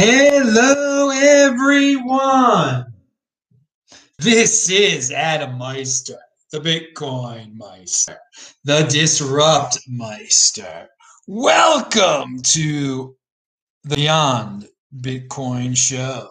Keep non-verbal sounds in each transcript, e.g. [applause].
Hello, everyone. This is Adam Meister, the Bitcoin Meister, the Disrupt Meister. Welcome to the Beyond Bitcoin Show.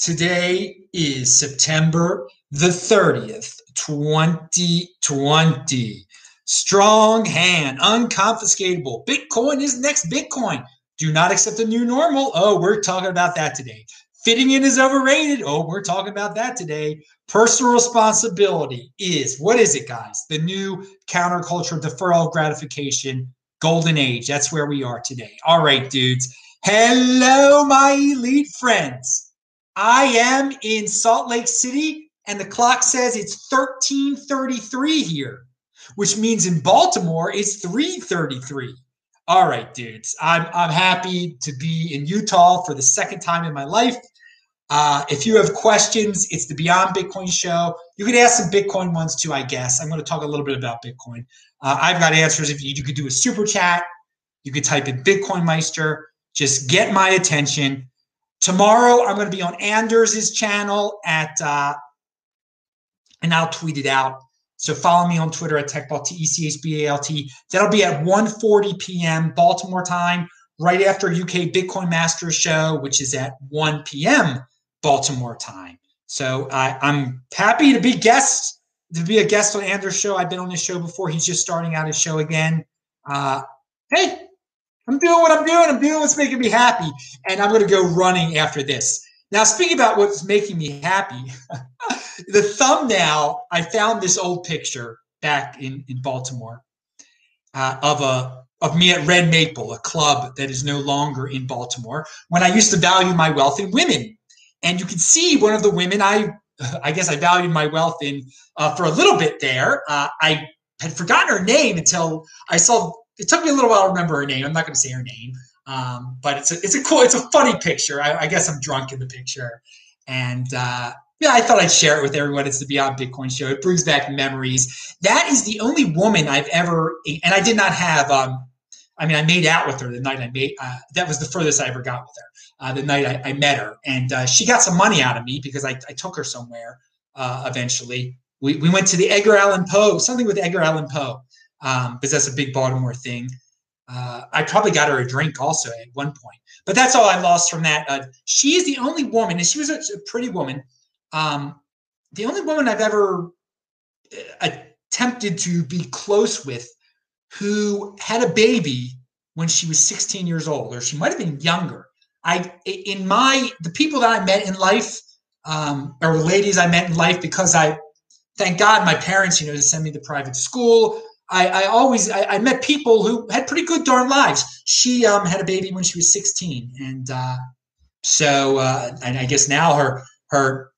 Today is September the 30th, 2020. Strong hand, unconfiscatable. Bitcoin is next Bitcoin. Do not accept the new normal. Oh, we're talking about that today. Fitting in is overrated. Oh, we're talking about that today. Personal responsibility is what is it, guys? The new counterculture deferral gratification golden age. That's where we are today. All right, dudes. Hello, my elite friends. I am in Salt Lake City, and the clock says it's 1333 here, which means in Baltimore it's 333. All right, dudes. I'm I'm happy to be in Utah for the second time in my life. Uh, if you have questions, it's the Beyond Bitcoin show. You could ask some Bitcoin ones too, I guess. I'm going to talk a little bit about Bitcoin. Uh, I've got answers. If you, you could do a super chat, you could type in Bitcoin Meister. Just get my attention. Tomorrow, I'm going to be on Anders's channel at, uh, and I'll tweet it out so follow me on Twitter at TechBalt, T-E-C-H-B-A-L-T. That'll be at 1.40 p.m. Baltimore time, right after UK Bitcoin Masters show, which is at 1 p.m. Baltimore time. So I, I'm happy to be guest, to be a guest on Andrew's show. I've been on this show before. He's just starting out his show again. Uh, hey, I'm doing what I'm doing. I'm doing what's making me happy. And I'm going to go running after this. Now, speaking about what's making me happy, [laughs] the thumbnail, I found this old picture back in, in Baltimore uh, of a of me at Red Maple, a club that is no longer in Baltimore, when I used to value my wealth in women. And you can see one of the women I I guess I valued my wealth in uh, for a little bit there. Uh, I had forgotten her name until I saw. It took me a little while to remember her name. I'm not going to say her name, um, but it's a it's a cool, it's a funny picture. I, I guess I'm drunk in the picture, and uh, yeah, I thought I'd share it with everyone. It's the Beyond Bitcoin show. It brings back memories. That is the only woman I've ever, and I did not have. Um, I mean, I made out with her the night I made. Uh, that was the furthest I ever got with her. Uh, the night I, I, met her, and uh, she got some money out of me because I, I took her somewhere. Uh, eventually, we we went to the Edgar Allan Poe, something with Edgar Allan Poe, um, because that's a big Baltimore thing. Uh, I probably got her a drink also at one point, but that's all I lost from that. Uh, she is the only woman, and she was a, a pretty woman um, the only woman I've ever uh, attempted to be close with who had a baby when she was 16 years old, or she might have been younger. I, in my, the people that I met in life, um, or ladies I met in life, because I, thank God, my parents, you know, to send me to private school. I, I always, I, I, met people who had pretty good darn lives. She um, had a baby when she was 16, and uh, so, uh, and I guess now her her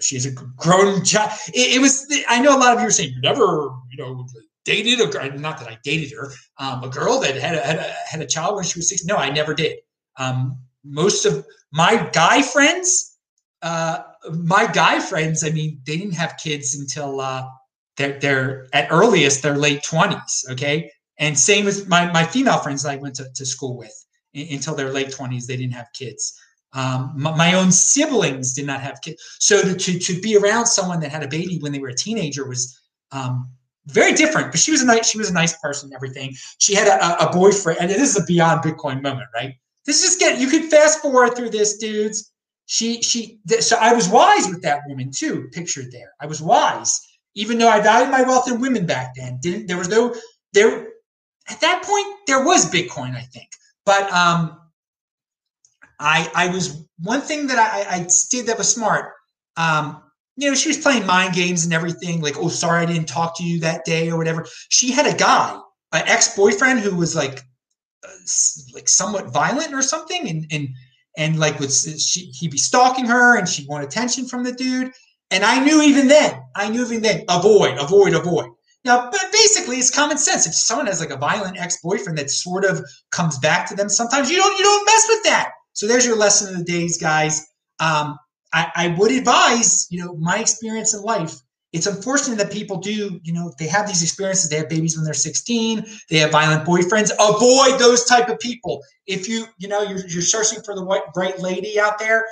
she's a grown child. It, it, was. I know a lot of you are saying you never, you know, dated a girl. not that I dated her, um, a girl that had a, had a, had a child when she was 16. No, I never did. Um, most of my guy friends, uh, my guy friends, I mean, they didn't have kids until uh, they're they're at earliest they're late twenties. Okay, and same as my my female friends I went to, to school with until their late twenties, they didn't have kids. Um, my, my, own siblings did not have kids. So to, to, to, be around someone that had a baby when they were a teenager was um, very different. But she was a nice, she was a nice person and everything. She had a, a boyfriend, and this is a beyond Bitcoin moment, right? This is get you could fast forward through this, dudes. She she so I was wise with that woman too, pictured there. I was wise, even though I valued my wealth in women back then. Didn't there was no there at that point there was Bitcoin, I think. But um I I was one thing that I, I did that was smart. Um, you know, she was playing mind games and everything. Like, oh, sorry, I didn't talk to you that day or whatever. She had a guy, an ex boyfriend who was like, uh, like somewhat violent or something, and and and like was she he'd be stalking her and she'd want attention from the dude. And I knew even then, I knew even then, avoid, avoid, avoid. Now, but basically, it's common sense. If someone has like a violent ex boyfriend that sort of comes back to them, sometimes you don't you don't mess with that. So there's your lesson of the days, guys. Um, I, I would advise, you know, my experience in life it's unfortunate that people do, you know, they have these experiences. They have babies when they're 16. They have violent boyfriends. Avoid those type of people. If you, you know, you're, you're searching for the white, right lady out there,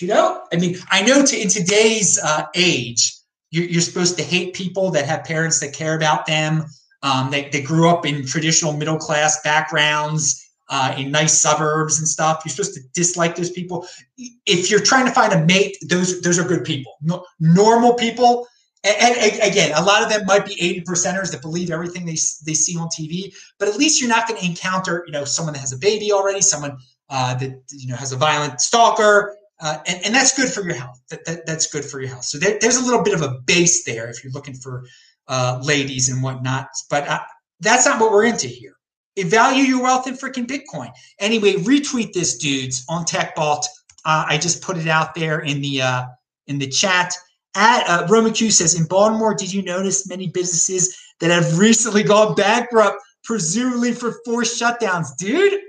you know, I mean, I know to, in today's uh, age, you're, you're, supposed to hate people that have parents that care about them. Um, they, they grew up in traditional middle class backgrounds uh, in nice suburbs and stuff. You're supposed to dislike those people. If you're trying to find a mate, those those are good people. No, normal people, and, and, again, a lot of them might be 80 percenters that believe everything they they see on TV. But at least you're not going to encounter, you know, someone that has a baby already, someone uh, that you know has a violent stalker. Uh, and, and that's good for your health. That, that that's good for your health. So there, there's a little bit of a base there if you're looking for uh, ladies and whatnot. But uh, that's not what we're into here value your wealth in freaking Bitcoin. Anyway, retweet this, dudes, on TechBalt. Uh, I just put it out there in the uh, in the chat. At Roman Q says, in Baltimore, did you notice many businesses that have recently gone bankrupt, presumably for forced shutdowns, dude?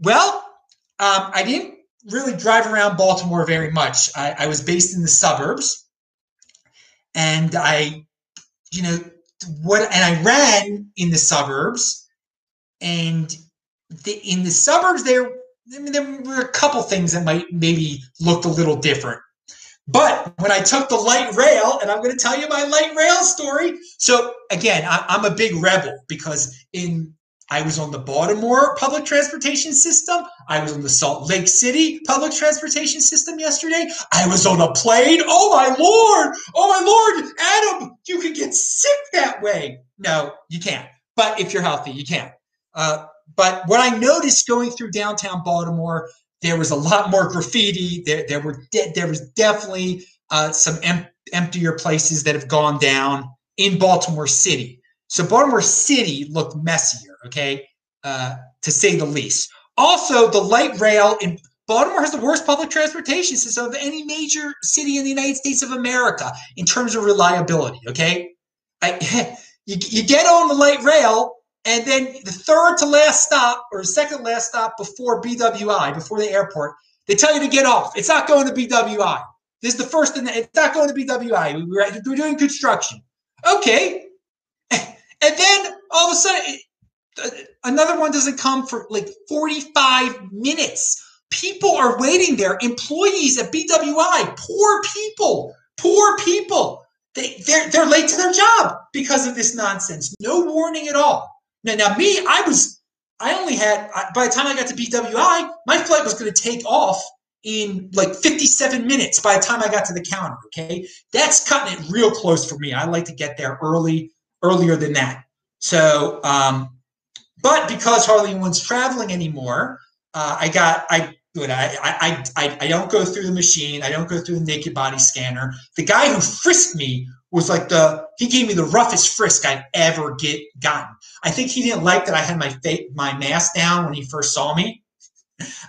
Well, um, I didn't really drive around Baltimore very much. I, I was based in the suburbs, and I, you know, what, and I ran in the suburbs and the, in the suburbs, there, I mean, there were a couple things that might maybe looked a little different. But when I took the light rail, and I'm going to tell you my light rail story. So again, I, I'm a big rebel because in I was on the Baltimore public transportation system. I was on the Salt Lake City public transportation system yesterday. I was on a plane. Oh my lord! Oh my lord! Adam, you can get sick that way. No, you can't. But if you're healthy, you can. Uh, but what I noticed going through downtown Baltimore, there was a lot more graffiti. There, there were de- there was definitely uh, some em- emptier places that have gone down in Baltimore City. So Baltimore City looked messier, okay, uh, to say the least. Also, the light rail in Baltimore has the worst public transportation system of any major city in the United States of America in terms of reliability. Okay, I, [laughs] you, you get on the light rail and then the third to last stop or second last stop before BWI, before the airport, they tell you to get off. It's not going to BWI. This is the first, the, it's not going to BWI. We're, we're doing construction. Okay. [laughs] And then all of a sudden, another one doesn't come for like 45 minutes. People are waiting there. Employees at BWI, poor people, poor people. They, they're, they're late to their job because of this nonsense. No warning at all. Now, now me, I was, I only had, by the time I got to BWI, my flight was going to take off in like 57 minutes by the time I got to the counter. Okay. That's cutting it real close for me. I like to get there early, earlier than that. So, um, but because hardly anyone's traveling anymore, uh, I got, I, good. I, I, I, I don't go through the machine. I don't go through the naked body scanner. The guy who frisked me was like the he gave me the roughest frisk I've ever get gotten. I think he didn't like that I had my fa- my mask down when he first saw me,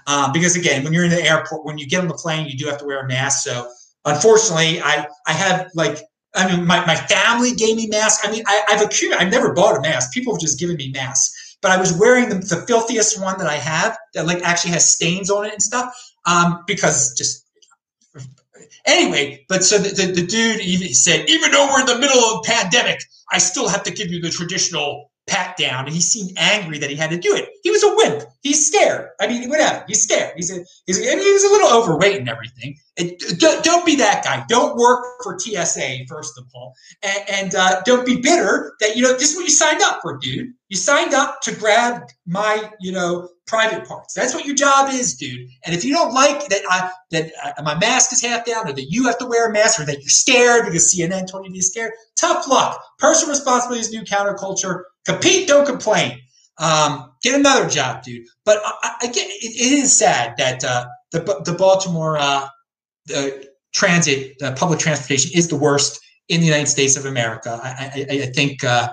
uh, because again, when you're in the airport, when you get on the plane, you do have to wear a mask. So unfortunately, I I have like I mean my, my family gave me masks. I mean I, I've accumulated. I've never bought a mask. People have just given me masks, but I was wearing the, the filthiest one that I have that like actually has stains on it and stuff. Um, because just Anyway, but so the, the, the dude even said, even though we're in the middle of pandemic, I still have to give you the traditional pat down. And he seemed angry that he had to do it. He was a wimp. He's scared. I mean, whatever. He's scared. He's a, he's a, I mean, he was a little overweight and everything. And don't, don't be that guy. Don't work for TSA, first of all. And, and uh, don't be bitter that, you know, this is what you signed up for, dude. You signed up to grab my, you know, private parts. That's what your job is, dude. And if you don't like that, I, that uh, my mask is half down, or that you have to wear a mask, or that you're scared because CNN told you to be scared, tough luck. Personal responsibility is new counterculture. Compete, don't complain. Um, get another job, dude. But I, I get it, it is sad that uh, the the Baltimore uh, the transit uh, public transportation is the worst in the United States of America. I, I, I think uh,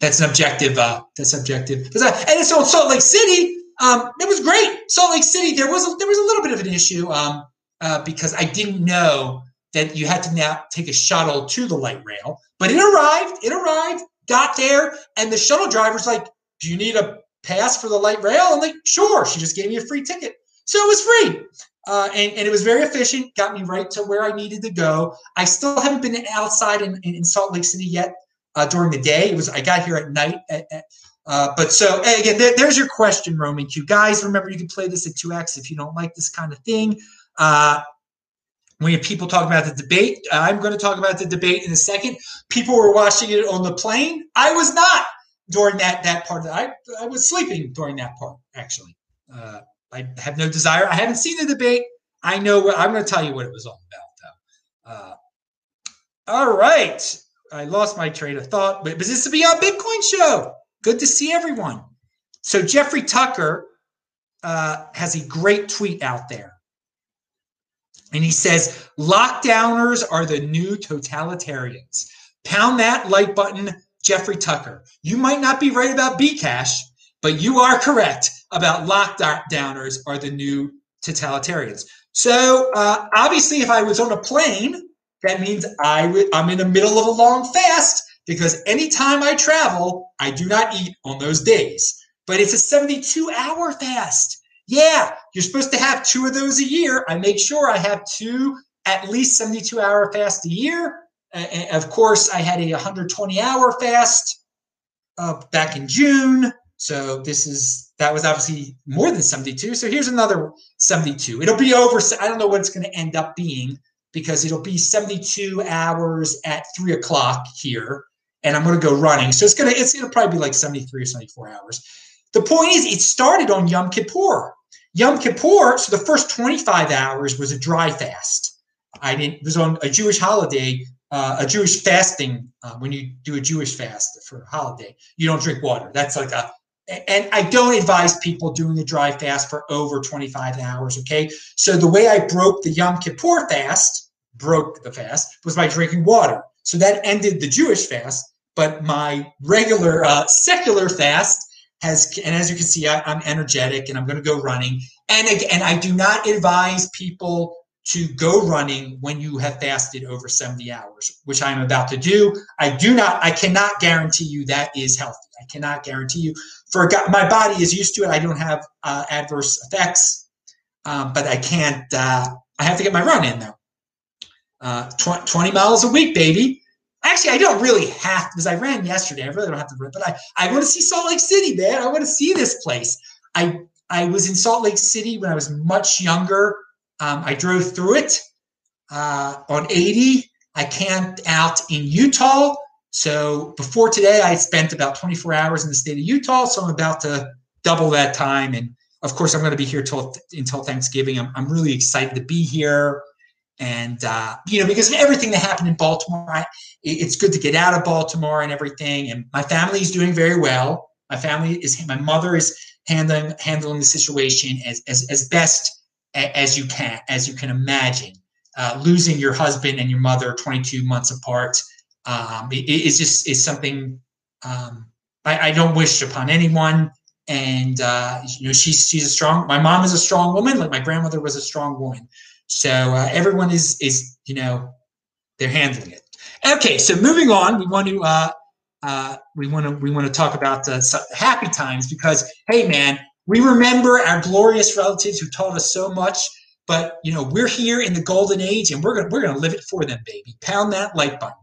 that's an objective. Uh, that's objective. And it's on Salt Lake City. Um, it was great. Salt Lake City, there was a, there was a little bit of an issue um, uh, because I didn't know that you had to now take a shuttle to the light rail, but it arrived. It arrived, got there, and the shuttle driver's like, "Do you need a pass for the light rail?" I'm like, "Sure." She just gave me a free ticket. So it was free. Uh, and, and it was very efficient, got me right to where I needed to go. I still haven't been outside in, in Salt Lake City yet uh, during the day. It was I got here at night. At, at, uh, but so again, there, there's your question, Roman Q. Guys, remember you can play this at 2x if you don't like this kind of thing. Uh, when people talking about the debate, I'm going to talk about the debate in a second. People were watching it on the plane. I was not during that that part. I I was sleeping during that part. Actually, uh, I have no desire. I haven't seen the debate. I know. What, I'm going to tell you what it was all about, though. Uh, all right. I lost my train of thought, but, this is Beyond Bitcoin show. Good to see everyone. So Jeffrey Tucker uh, has a great tweet out there. And he says, lockdowners are the new totalitarians. Pound that like button, Jeffrey Tucker. You might not be right about Bcash, but you are correct about lockdowners are the new totalitarians. So uh, obviously, if I was on a plane, that means I w- I'm in the middle of a long fast because anytime I travel, I do not eat on those days. But it's a 72 hour fast. Yeah, you're supposed to have two of those a year. I make sure I have two at least 72 hour fast a year. Uh, of course, I had a 120 hour fast uh, back in June. So this is that was obviously more than 72. So here's another 72. It'll be over. I don't know what it's going to end up being because it'll be 72 hours at three o'clock here, and I'm going to go running. So it's gonna it's gonna probably be like 73 or 74 hours. The point is, it started on Yom Kippur. Yom Kippur, so the first 25 hours was a dry fast. I didn't it was on a Jewish holiday, uh, a Jewish fasting. Uh, when you do a Jewish fast for a holiday, you don't drink water. That's like a and I don't advise people doing a dry fast for over 25 hours. Okay. So the way I broke the Yom Kippur fast, broke the fast, was by drinking water. So that ended the Jewish fast. But my regular uh, secular fast has, and as you can see, I, am energetic and I'm going to go running. And again, I do not advise people to go running when you have fasted over 70 hours, which I'm about to do. I do not, I cannot guarantee you that is healthy. I cannot guarantee you. For my body is used to it. I don't have uh, adverse effects, um, but I can't. Uh, I have to get my run in though. Uh, tw- 20 miles a week, baby. Actually, I don't really have because I ran yesterday. I really don't have to run, but I, I want to see Salt Lake City, man. I want to see this place. I I was in Salt Lake City when I was much younger. Um, I drove through it uh, on 80. I camped out in Utah. So before today, I spent about 24 hours in the state of Utah. So I'm about to double that time. And of course, I'm going to be here till, until Thanksgiving. I'm, I'm really excited to be here. And, uh, you know, because of everything that happened in Baltimore, I, it's good to get out of Baltimore and everything. And my family is doing very well. My family is, my mother is handling, handling the situation as, as, as best as you can, as you can imagine. Uh, losing your husband and your mother 22 months apart um, it, it's just is something um, I, I, don't wish upon anyone. And uh, you know, she's she's a strong. My mom is a strong woman, like my grandmother was a strong woman. So uh, everyone is is you know they're handling it. Okay, so moving on, we want to uh, uh, we want to we want to talk about the happy times because hey, man, we remember our glorious relatives who taught us so much, but you know we're here in the golden age, and we're gonna we're gonna live it for them, baby. Pound that like button.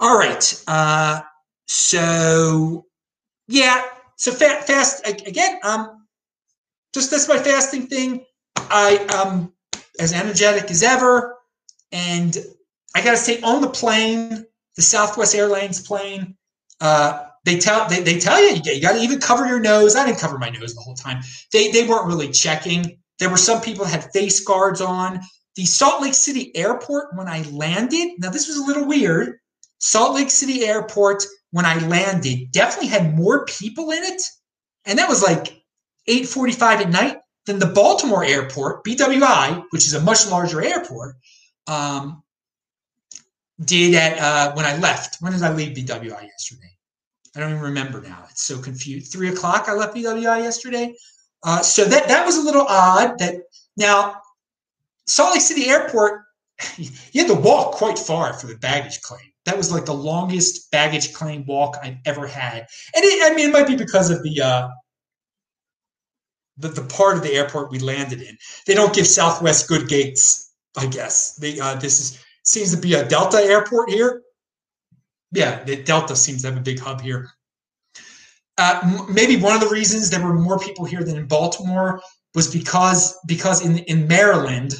All right. Uh, so yeah. So fast, fast again. Um, just that's my fasting thing. I um as energetic as ever, and I got to say, on the plane, the Southwest Airlines plane. Uh, they tell they, they tell you you got to even cover your nose. I didn't cover my nose the whole time. They they weren't really checking. There were some people had face guards on. The Salt Lake City airport when I landed. Now this was a little weird. Salt Lake City airport when I landed definitely had more people in it, and that was like 8:45 at night than the Baltimore airport BWI, which is a much larger airport. Um, did at uh, when I left. When did I leave BWI yesterday? I don't even remember now. It's so confused. Three o'clock. I left BWI yesterday. Uh, so that that was a little odd. That now Salt Lake City Airport, [laughs] you had to walk quite far for the baggage claim. That was like the longest baggage claim walk I've ever had. And it, I mean, it might be because of the uh, the, the part of the airport we landed in. They don't give Southwest good gates, I guess. They uh, this is seems to be a Delta airport here. Yeah, the Delta seems to have a big hub here. Uh, maybe one of the reasons there were more people here than in Baltimore was because because in in Maryland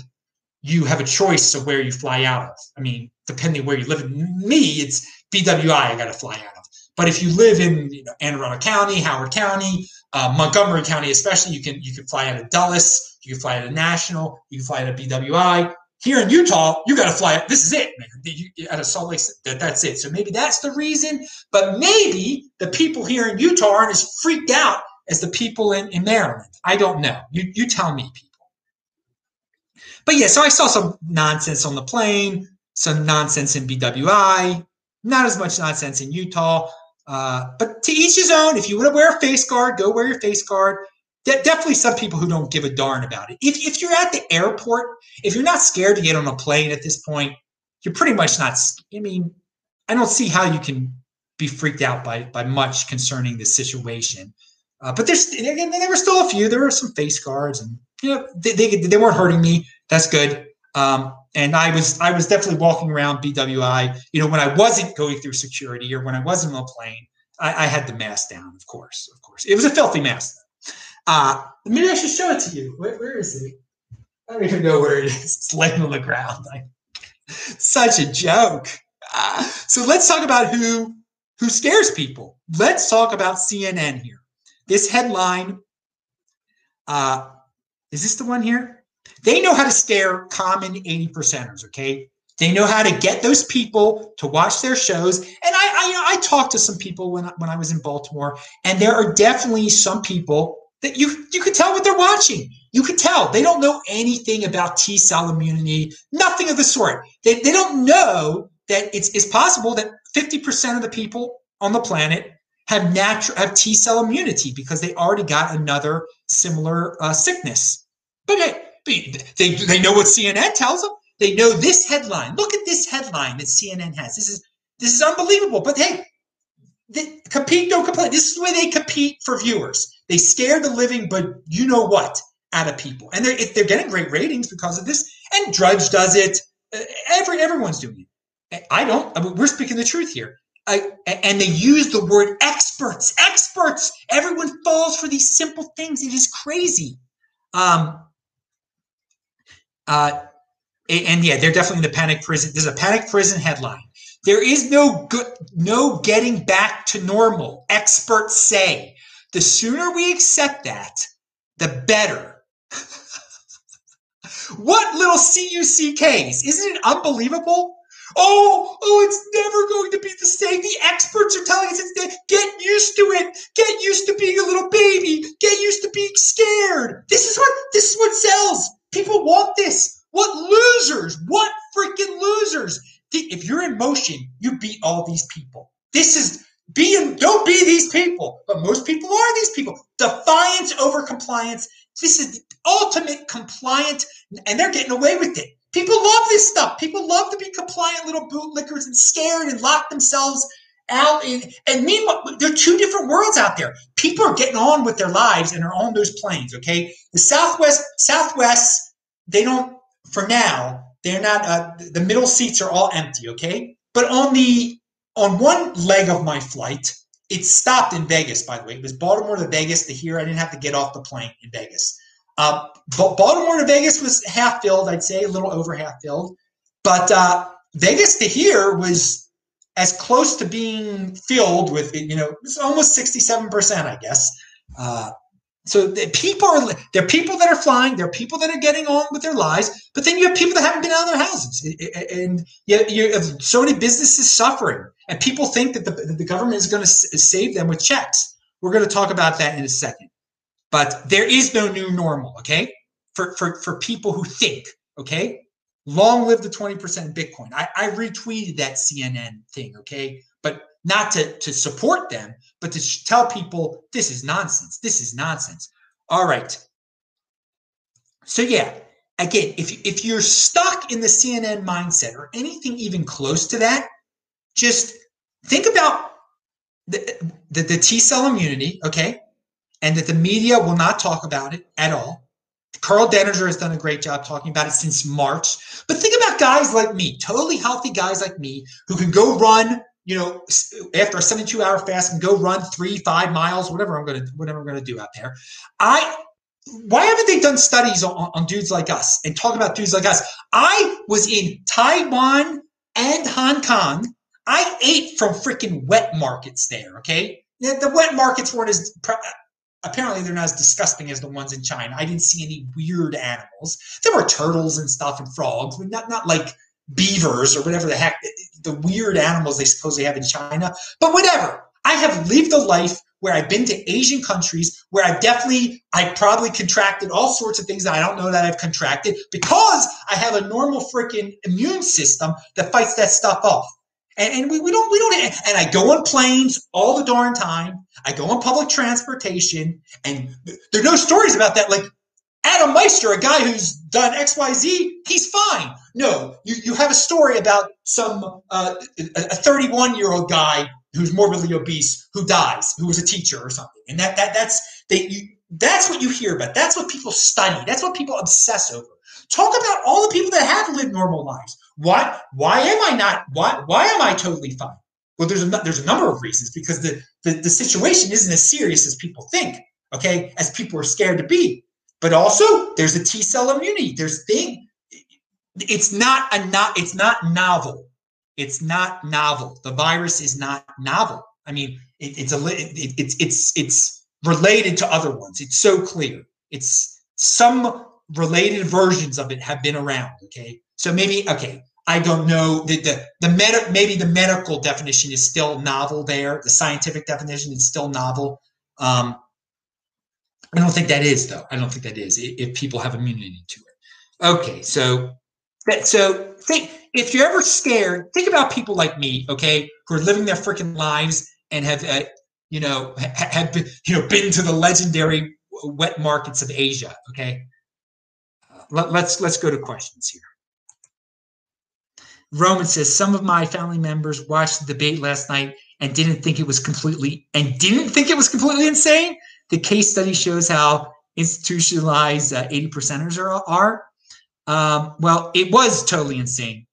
you have a choice of where you fly out of. I mean, depending where you live. Me, it's BWI I got to fly out of. But if you live in you know, Anne Arundel County, Howard County, uh, Montgomery County, especially, you can you can fly out of Dulles, you can fly out of National, you can fly out of BWI. Here in Utah, you got to fly. This is it, man. You, out of Salt Lake, that, that's it. So maybe that's the reason. But maybe the people here in Utah aren't as freaked out as the people in, in Maryland. I don't know. You you tell me, people. But yeah, so I saw some nonsense on the plane, some nonsense in BWI, not as much nonsense in Utah. Uh, but to each his own. If you want to wear a face guard, go wear your face guard. De- definitely some people who don't give a darn about it. If, if you're at the airport, if you're not scared to get on a plane at this point, you're pretty much not. I mean, I don't see how you can be freaked out by by much concerning the situation. Uh, but there's again, there were still a few. There were some face guards, and you know, they, they, they weren't hurting me. That's good. Um, and I was I was definitely walking around BWI. You know, when I wasn't going through security or when I wasn't on a plane, I, I had the mask down. Of course, of course, it was a filthy mask. Uh, maybe I should show it to you. where, where is it? I don't even know where it is. [laughs] It's laying on the ground. Such a joke. Uh, so let's talk about who who scares people. Let's talk about CNN here. This headline. Uh, is this the one here? They know how to scare common 80 percenters, okay? They know how to get those people to watch their shows. And I, I, I talked to some people when, when I was in Baltimore, and there are definitely some people that you you could tell what they're watching. You could tell they don't know anything about T cell immunity, nothing of the sort. They, they don't know that it's, it's possible that 50% of the people on the planet have natural have T cell immunity because they already got another similar uh, sickness. But hey, they, they know what CNN tells them. They know this headline. Look at this headline that CNN has. This is this is unbelievable. But hey, compete, don't complain. This is the way they compete for viewers. They scare the living, but you know what, out of people, and they're they're getting great ratings because of this. And Drudge does it. Uh, every everyone's doing it. I don't. I mean, we're speaking the truth here. I, and they use the word experts. Experts. Everyone falls for these simple things. It is crazy. Um, uh, and yeah, they're definitely in the panic prison. There's a panic prison headline. There is no good, no getting back to normal. Experts say the sooner we accept that, the better. [laughs] what little CUCKs? Isn't it unbelievable? Oh, oh, it's never going to be the same. The experts are telling us it's get used to it. Get used to being a little baby. Get used to being scared. This is what this is what sells. People want this. What losers? What freaking losers? If you're in motion, you beat all these people. This is being, don't be these people. But most people are these people. Defiance over compliance. This is ultimate compliant, and they're getting away with it. People love this stuff. People love to be compliant little bootlickers and scared and lock themselves out. In, and meanwhile, there are two different worlds out there. People are getting on with their lives and are on those planes. Okay, the Southwest, Southwest they don't for now they're not uh, the middle seats are all empty okay but on the on one leg of my flight it stopped in vegas by the way it was baltimore to vegas to here i didn't have to get off the plane in vegas uh, but baltimore to vegas was half filled i'd say a little over half filled but uh, vegas to here was as close to being filled with you know it's almost 67% i guess uh, so the people are there are people that are flying, there are people that are getting on with their lives, but then you have people that haven't been out of their houses, and you, have so many businesses suffering, and people think that the, that the government is going to save them with checks. We're going to talk about that in a second, but there is no new normal. Okay, for for for people who think. Okay, long live the twenty percent Bitcoin. I, I retweeted that CNN thing. Okay, but not to, to support them, but to tell people this is nonsense. This is nonsense. All right. So, yeah, again, if, if you're stuck in the CNN mindset or anything even close to that, just think about the, the, the T cell immunity, okay? and that the media will not talk about it at all. Karl Denninger has done a great job talking about it since March. But think about guys like me, totally healthy guys like me, who can go run, you know, after a 72 hour fast and go run three, five miles, whatever I'm gonna, whatever I'm gonna do out there. I why haven't they done studies on, on dudes like us and talk about dudes like us? I was in Taiwan and Hong Kong. I ate from freaking wet markets there. Okay, the wet markets weren't as apparently they're not as disgusting as the ones in China. I didn't see any weird animals. There were turtles and stuff and frogs, but not not like beavers or whatever the heck the weird animals they supposedly have in China. But whatever. I have lived a life where I've been to Asian countries where I've definitely, I probably contracted all sorts of things that I don't know that I've contracted because I have a normal freaking immune system that fights that stuff off. And, we, we don't, we don't, and I go on planes all the darn time. I go on public transportation and there are no stories about that. Like Adam Meister, a guy who's done XYZ, he's fine. No, you, you have a story about some, uh, a 31 year old guy who's morbidly obese who dies, who was a teacher or something. And that, that, that's, they, you, that's what you hear about. That's what people study. That's what people obsess over. Talk about all the people that have lived normal lives. Why? Why am I not? Why? Why am I totally fine? Well, there's a there's a number of reasons because the, the the situation isn't as serious as people think. Okay, as people are scared to be. But also, there's a T cell immunity. There's thing. It's not a not. It's not novel. It's not novel. The virus is not novel. I mean, it, it's a it, it's it's it's related to other ones. It's so clear. It's some related versions of it have been around. Okay, so maybe okay. I don't know the the the med- maybe the medical definition is still novel there. The scientific definition is still novel. Um, I don't think that is though. I don't think that is if people have immunity to it. Okay, so that so think if you're ever scared, think about people like me, okay, who are living their freaking lives and have uh, you know ha- have been, you know been to the legendary wet markets of Asia, okay. Uh, let, let's let's go to questions here. Roman says some of my family members watched the debate last night and didn't think it was completely and didn't think it was completely insane. The case study shows how institutionalized uh, 80 percenters are, are. Um, well, it was totally insane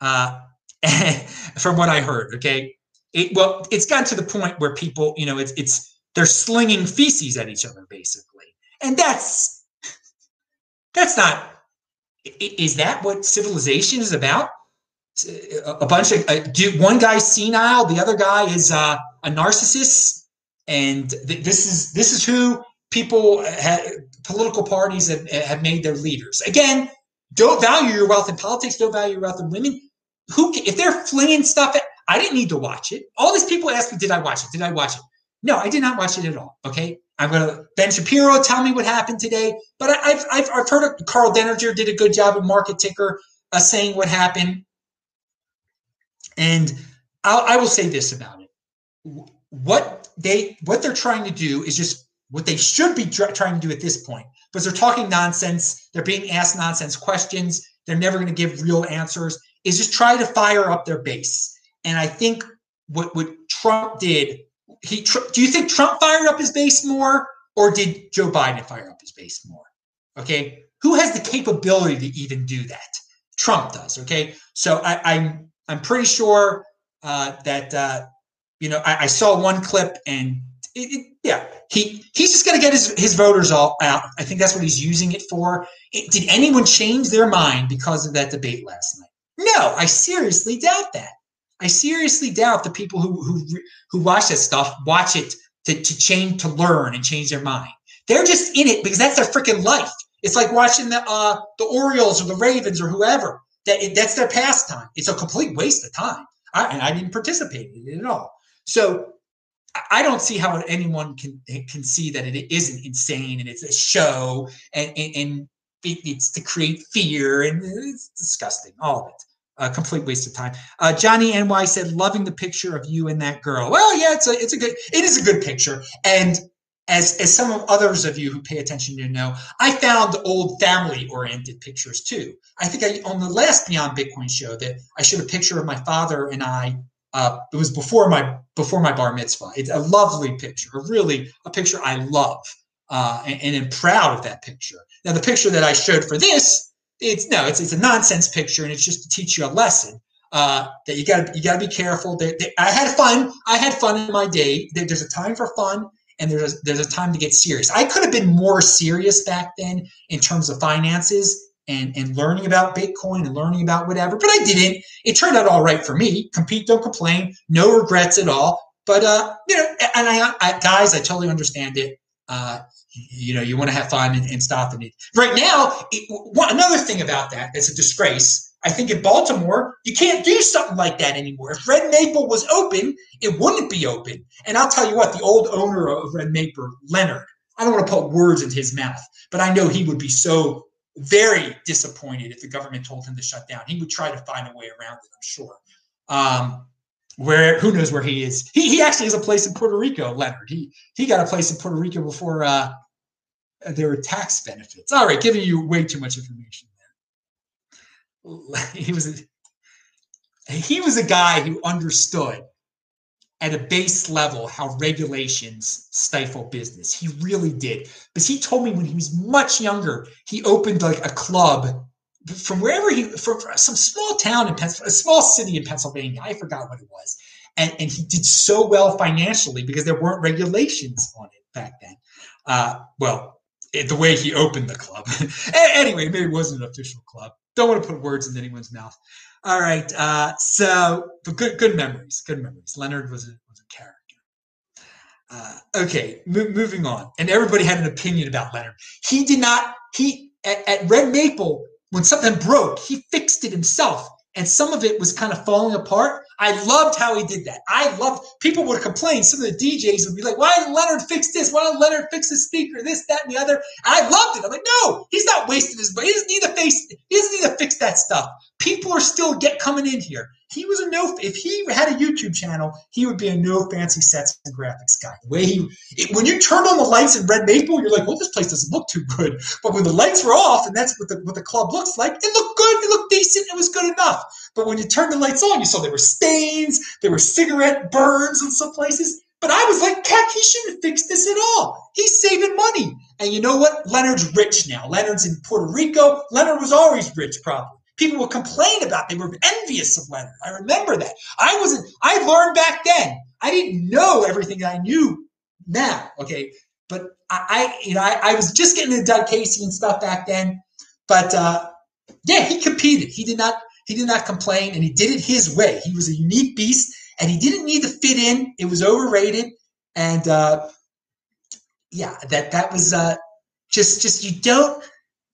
uh, [laughs] from what I heard. Okay. It, well, it's gotten to the point where people, you know, it's, it's, they're slinging feces at each other basically. And that's, that's not, is that what civilization is about? A bunch of, uh, one guy's senile, the other guy is uh, a narcissist. And th- this is, this is who people, ha- political parties have, have made their leaders. Again, don't value your wealth in politics, don't value your wealth in women who if they're flinging stuff at I didn't need to watch it. All these people ask me, did I watch it? Did I watch it? No, I did not watch it at all. Okay. I'm gonna Ben Shapiro tell me what happened today, but I, have I've I've heard of Karl Denninger did a good job of market ticker uh, saying what happened, and I'll, I will say this about it: what they what they're trying to do is just what they should be trying to do at this point, because they're talking nonsense. They're being asked nonsense questions. They're never going to give real answers is just try to fire up their base. And I think what what Trump did, he do you think Trump fired up his base more, or did Joe Biden fire up his base more? Okay, who has the capability to even do that? Trump does. Okay, so I, I'm, I'm pretty sure uh, that uh, you know I, I, saw one clip and it, it, yeah he he's just to get his, his voters all out. I think that's what he's using it for. It, did anyone change their mind because of that debate last night? No, I seriously doubt that. I seriously doubt the people who who who watch that stuff watch it to, to change, to learn, and change their mind. They're just in it because that's their freaking life. It's like watching the uh, the Orioles or the Ravens or whoever. That that's their pastime. It's a complete waste of time. I, and I didn't participate in it at all. So I don't see how anyone can can see that it isn't insane and it's a show and and, and it, it's to create fear and it's disgusting. All of it a complete waste of time. Uh, Johnny NY said, "Loving the picture of you and that girl." Well, yeah, it's a it's a good it is a good picture. And as as some of others of you who pay attention to know, I found old family oriented pictures too. I think I on the last Beyond Bitcoin show that I showed a picture of my father and I Uh, it was before my before my bar mitzvah. It's a lovely picture, a really a picture I love, uh, and, and am proud of that picture. Now, the picture that I showed for this, it's no, it's it's a nonsense picture, and it's just to teach you a lesson uh, that you got to you got to be careful. They, they, I had fun. I had fun in my day. There's a time for fun, and there's a, there's a time to get serious. I could have been more serious back then in terms of finances and and learning about Bitcoin and learning about whatever, but I didn't. It turned out all right for me. Compete, don't complain. No regrets at all. But uh, you know, and I, I guys, I totally understand it. Uh, you know, you want to have fun and, and stop need. Right now, it, one, another thing about that that's a disgrace I think in Baltimore, you can't do something like that anymore. If Red Maple was open, it wouldn't be open. And I'll tell you what, the old owner of Red Maple, Leonard, I don't want to put words in his mouth, but I know he would be so very disappointed if the government told him to shut down. He would try to find a way around it, I'm sure. Um, where who knows where he is? He, he actually has a place in Puerto Rico, Leonard. He he got a place in Puerto Rico before uh, there were tax benefits. All right, giving you way too much information. [laughs] he was a, he was a guy who understood at a base level how regulations stifle business. He really did. Because he told me when he was much younger, he opened like a club from wherever he from some small town in Pennsylvania, a small city in Pennsylvania. I forgot what it was. And, and he did so well financially because there weren't regulations on it back then. Uh, well, it, the way he opened the club. [laughs] anyway, maybe it wasn't an official club don't want to put words in anyone's mouth. All right. Uh, so, but good, good memories. Good memories. Leonard was a, was a character. Uh, okay, moving on. And everybody had an opinion about Leonard. He did not. He at, at Red Maple when something broke, he fixed it himself, and some of it was kind of falling apart. I loved how he did that. I loved people would complain. Some of the DJs would be like, "Why didn't Leonard fix this? Why didn't Leonard fix the speaker? This, that, and the other." And I loved it. I'm like, "No, he's not wasting his money. He doesn't need to face. He doesn't need to fix that stuff. People are still get coming in here. He was a no. If he had a YouTube channel, he would be a no fancy sets and graphics guy. The way he, it, when you turned on the lights in Red Maple, you're like, "Well, this place doesn't look too good." But when the lights were off, and that's what the what the club looks like, it looked good. It looked decent. It was good enough. But when you turned the lights on, you saw there were stains, there were cigarette burns in some places. But I was like, heck, he shouldn't fix this at all. He's saving money. And you know what? Leonard's rich now. Leonard's in Puerto Rico. Leonard was always rich, probably. People would complain about. They were envious of Leonard. I remember that. I wasn't. I learned back then. I didn't know everything I knew now. Okay, but I, I you know, I, I, was just getting into Doug Casey and stuff back then. But uh, yeah, he competed. He did not he did not complain and he did it his way. He was a unique beast and he didn't need to fit in. It was overrated. And uh, yeah, that that was uh, just just you don't.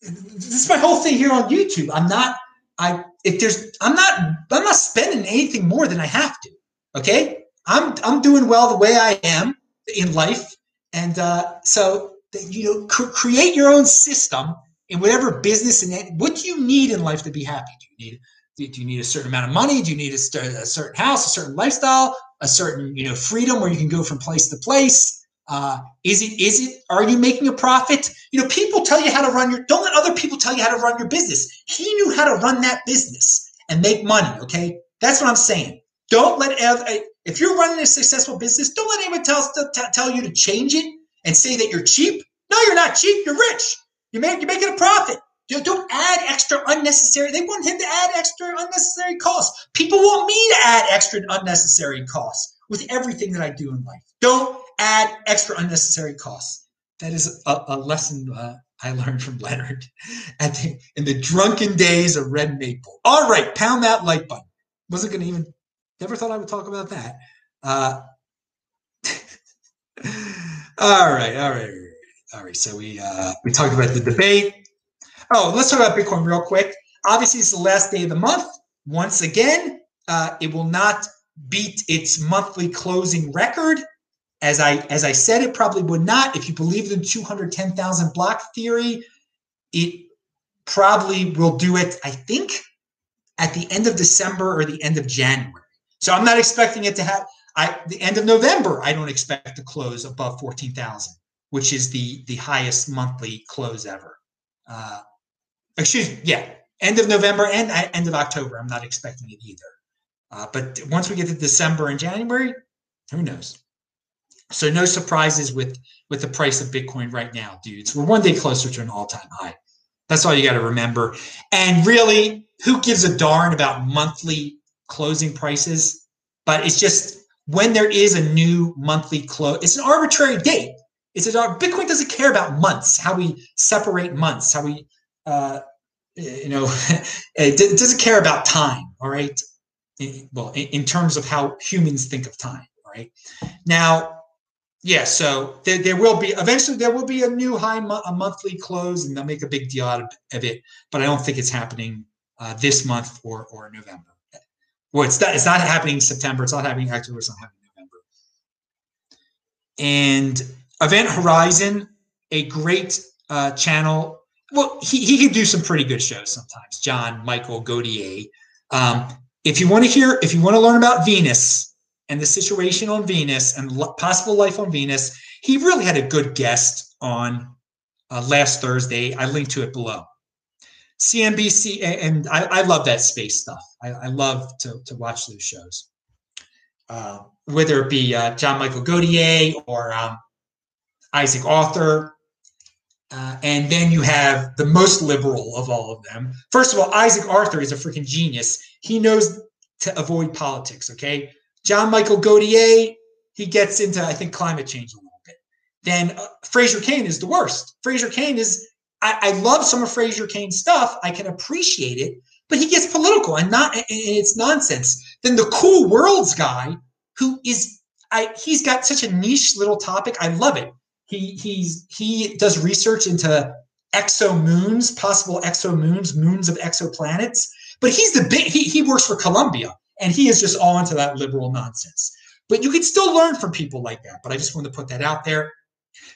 This is my whole thing here on YouTube. I'm not. I if there's I'm not I'm not spending anything more than I have to. Okay, I'm I'm doing well the way I am in life, and uh, so you know cr- create your own system in whatever business and what do you need in life to be happy? Do you need do, you need a certain amount of money? Do you need a, a, certain house, a certain lifestyle, a certain you know freedom where you can go from place to place? Uh, is it is it are you making a profit? You know, people tell you how to run your. Don't let other people tell you how to run your business. He knew how to run that business and make money. Okay, that's what I'm saying. Don't let if you're running a successful business, don't let anyone tell tell you to change it and say that you're cheap. No, you're not cheap. You're rich. You make you're making a profit. Don't add extra unnecessary. They want him to add extra unnecessary costs. People want me to add extra unnecessary costs with everything that I do in life. Don't add extra unnecessary costs. That is a, a lesson uh, I learned from Leonard [laughs] at the, in the drunken days of Red Maple. All right, pound that like button. Wasn't going to even, never thought I would talk about that. Uh, [laughs] all right, all right, all right. So we uh, we talked about the debate. Oh, let's talk about Bitcoin real quick. Obviously, it's the last day of the month. Once again, uh, it will not beat its monthly closing record. As I as I said, it probably would not. If you believe the 210,000 block theory, it probably will do it. I think at the end of December or the end of January. So I'm not expecting it to have. I the end of November. I don't expect to close above 14,000, which is the the highest monthly close ever. Uh, excuse me, yeah, end of November and end of October. I'm not expecting it either. Uh, but once we get to December and January, who knows? So no surprises with with the price of Bitcoin right now, dudes. We're one day closer to an all-time high. That's all you got to remember. And really, who gives a darn about monthly closing prices? But it's just when there is a new monthly close, it's an arbitrary date. It's a Bitcoin doesn't care about months, how we separate months, how we, uh, you know, [laughs] it doesn't care about time. All right. Well, in terms of how humans think of time. Right. Now, yeah, so there, there will be eventually there will be a new high mo- a monthly close, and they'll make a big deal out of, of it. But I don't think it's happening uh, this month or or November. Well, it's not it's not happening September. It's not happening October. It's not happening November. And Event Horizon, a great uh, channel. Well, he, he can do some pretty good shows sometimes. John Michael Godier. Um, if you want to hear, if you want to learn about Venus, and the situation on Venus and possible life on Venus. He really had a good guest on uh, last Thursday. I linked to it below. CNBC, and I, I love that space stuff. I, I, love to, to watch those shows. Uh, whether it be uh, John Michael Godier or um, Isaac Arthur. Uh, and then you have the most liberal of all of them. First of all, Isaac Arthur is a freaking genius. He knows to avoid politics, okay? John Michael Godier, he gets into, I think, climate change a little bit. Then uh, Fraser Cain is the worst. Fraser Cain is, I, I love some of Fraser Cain's stuff. I can appreciate it, but he gets political and not, and it's nonsense. Then the cool worlds guy, who is, I, he's got such a niche little topic. I love it. He he's he does research into exo moons, possible exo moons, moons of exoplanets. But he's the big. He he works for Columbia. And he is just all into that liberal nonsense. But you can still learn from people like that. But I just want to put that out there.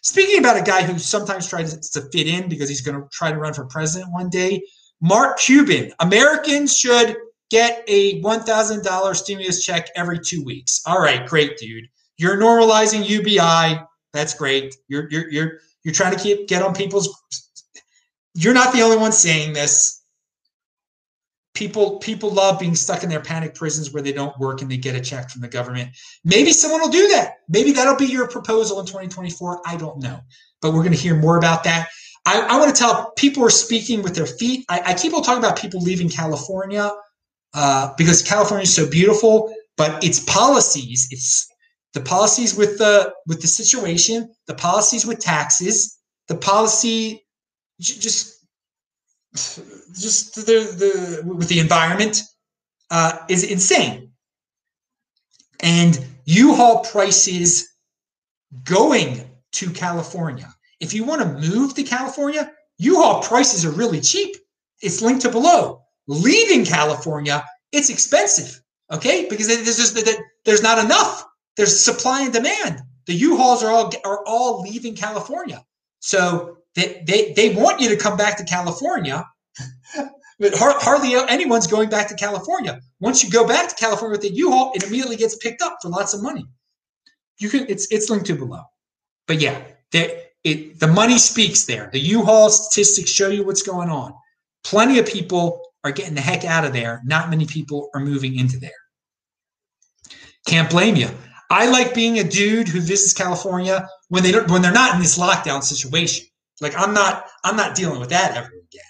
Speaking about a guy who sometimes tries to fit in because he's going to try to run for president one day, Mark Cuban. Americans should get a $1,000 stimulus check every two weeks. All right, great, dude. You're normalizing UBI. That's great. You're you're you're you're trying to keep get on people's. You're not the only one saying this. People people love being stuck in their panic prisons where they don't work and they get a check from the government. Maybe someone will do that. Maybe that'll be your proposal in 2024 i don't know. But we're going to hear more about that. I, I want to tell people are speaking with their feet. I, I keep on talking about people leaving california uh, because california is so beautiful but its policies. It's the policies with the with the situation the policies with taxes the policy just just the, the with the environment uh, is insane. And U-Haul prices going to California. If you want to move to California, U-Haul prices are really cheap. It's linked to below. Leaving California, it's expensive. Okay, because there's just there's not enough. There's supply and demand. The U-Hauls are all are all leaving California. So they, they, they want you to come back to California, [laughs] but hardly anyone's going back to California. Once you go back to California with the U-Haul, it immediately gets picked up for lots of money. You can it's it's linked to below. But yeah, the, it, the money speaks there. The U-Haul statistics show you what's going on. Plenty of people are getting the heck out of there. Not many people are moving into there. Can't blame you. I like being a dude who visits California when they don't, when they're not in this lockdown situation. Like I'm not I'm not dealing with that ever again.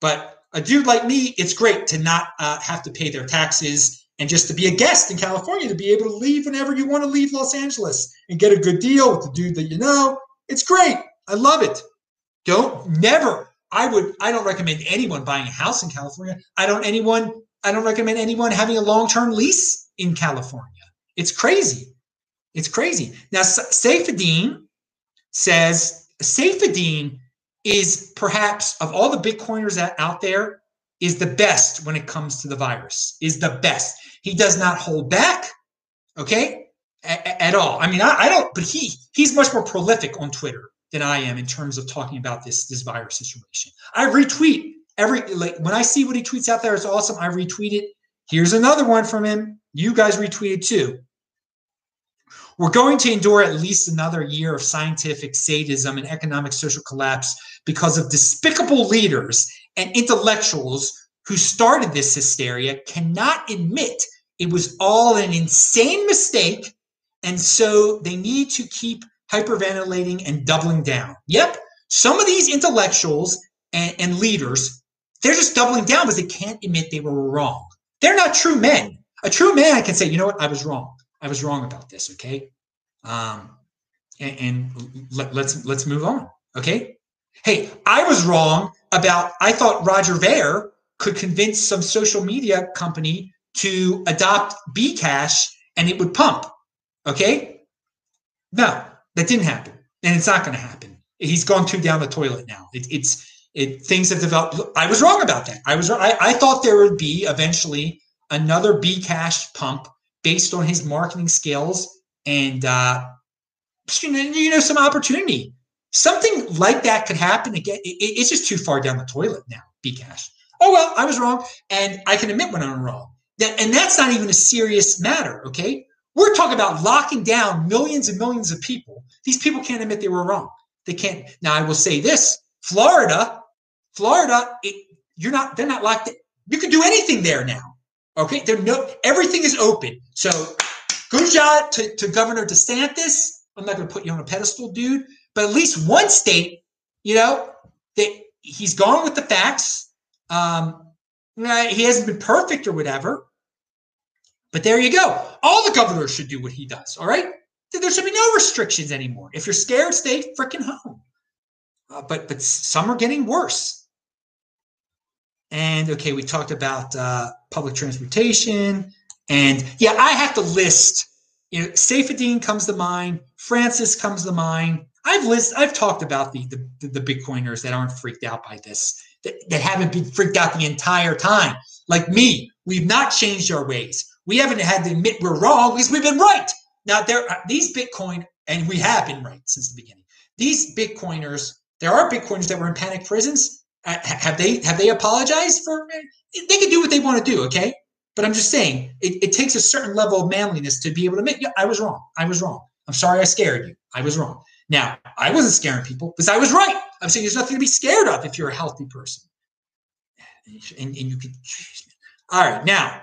But a dude like me, it's great to not uh, have to pay their taxes and just to be a guest in California, to be able to leave whenever you want to leave Los Angeles and get a good deal with the dude that you know. It's great. I love it. Don't never. I would. I don't recommend anyone buying a house in California. I don't anyone. I don't recommend anyone having a long term lease in California. It's crazy. It's crazy. Now, Saifedean says Saifedean is perhaps of all the Bitcoiners out there is the best when it comes to the virus. Is the best. He does not hold back. Okay, at all. I mean, I, I don't. But he he's much more prolific on Twitter than I am in terms of talking about this this virus situation. I retweet every like when I see what he tweets out there. It's awesome. I retweet it. Here's another one from him. You guys retweeted too. We're going to endure at least another year of scientific sadism and economic social collapse because of despicable leaders and intellectuals who started this hysteria cannot admit It was all an insane mistake. And so they need to keep hyperventilating and doubling down. Yep, some of these intellectuals and, and leaders, they're just doubling down because they can't admit they were wrong. They're not true men. A true man can say, you know what, I was wrong. I was wrong about this. Okay, um, and, and let, let's let's move on. Okay. Hey, I was wrong about. I thought Roger Ver could convince some social media company to adopt Bcash and it would pump. Okay. No, that didn't happen, and it's not going to happen. He's gone too down the toilet now. It, it's it things have developed. I was wrong about that. I was I, I thought there would be eventually another Bcash pump based on his marketing skills and uh, you know some opportunity. Something like that could happen again. It, it's just too far down the toilet now. Bcash. Oh well, I was wrong, and I can admit when I'm wrong. That and that's not even a serious matter. Okay, we're talking about locking down millions and millions of people. These people can't admit they were wrong. They can't. Now I will say this: Florida, Florida, it, you're not. They're not locked. You can do anything there now. Okay, there no everything is open. So good job to, to Governor DeSantis. I'm not going to put you on a pedestal, dude, but at least one state, you know, that he's gone with the facts. Um, he hasn't been perfect or whatever, but there you go. All the governors should do what he does. All right, there should be no restrictions anymore. If you're scared, stay freaking home. Uh, but but some are getting worse. And okay, we talked about uh, public transportation. And yeah, I have to list, you know, Saifedean comes to mind, Francis comes to mind. I've list, I've talked about the, the, the Bitcoiners that aren't freaked out by this, that, that haven't been freaked out the entire time. Like me, we've not changed our ways. We haven't had to admit we're wrong because we've been right. Now there are these Bitcoin, and we have been right since the beginning. These Bitcoiners, there are Bitcoiners that were in panic prisons uh, have they have they apologized for? They can do what they want to do, okay? But I'm just saying, it, it takes a certain level of manliness to be able to admit, yeah, I was wrong. I was wrong. I'm sorry I scared you. I was wrong. Now, I wasn't scaring people because I was right. I'm saying there's nothing to be scared of if you're a healthy person. And, and you can, all right, now,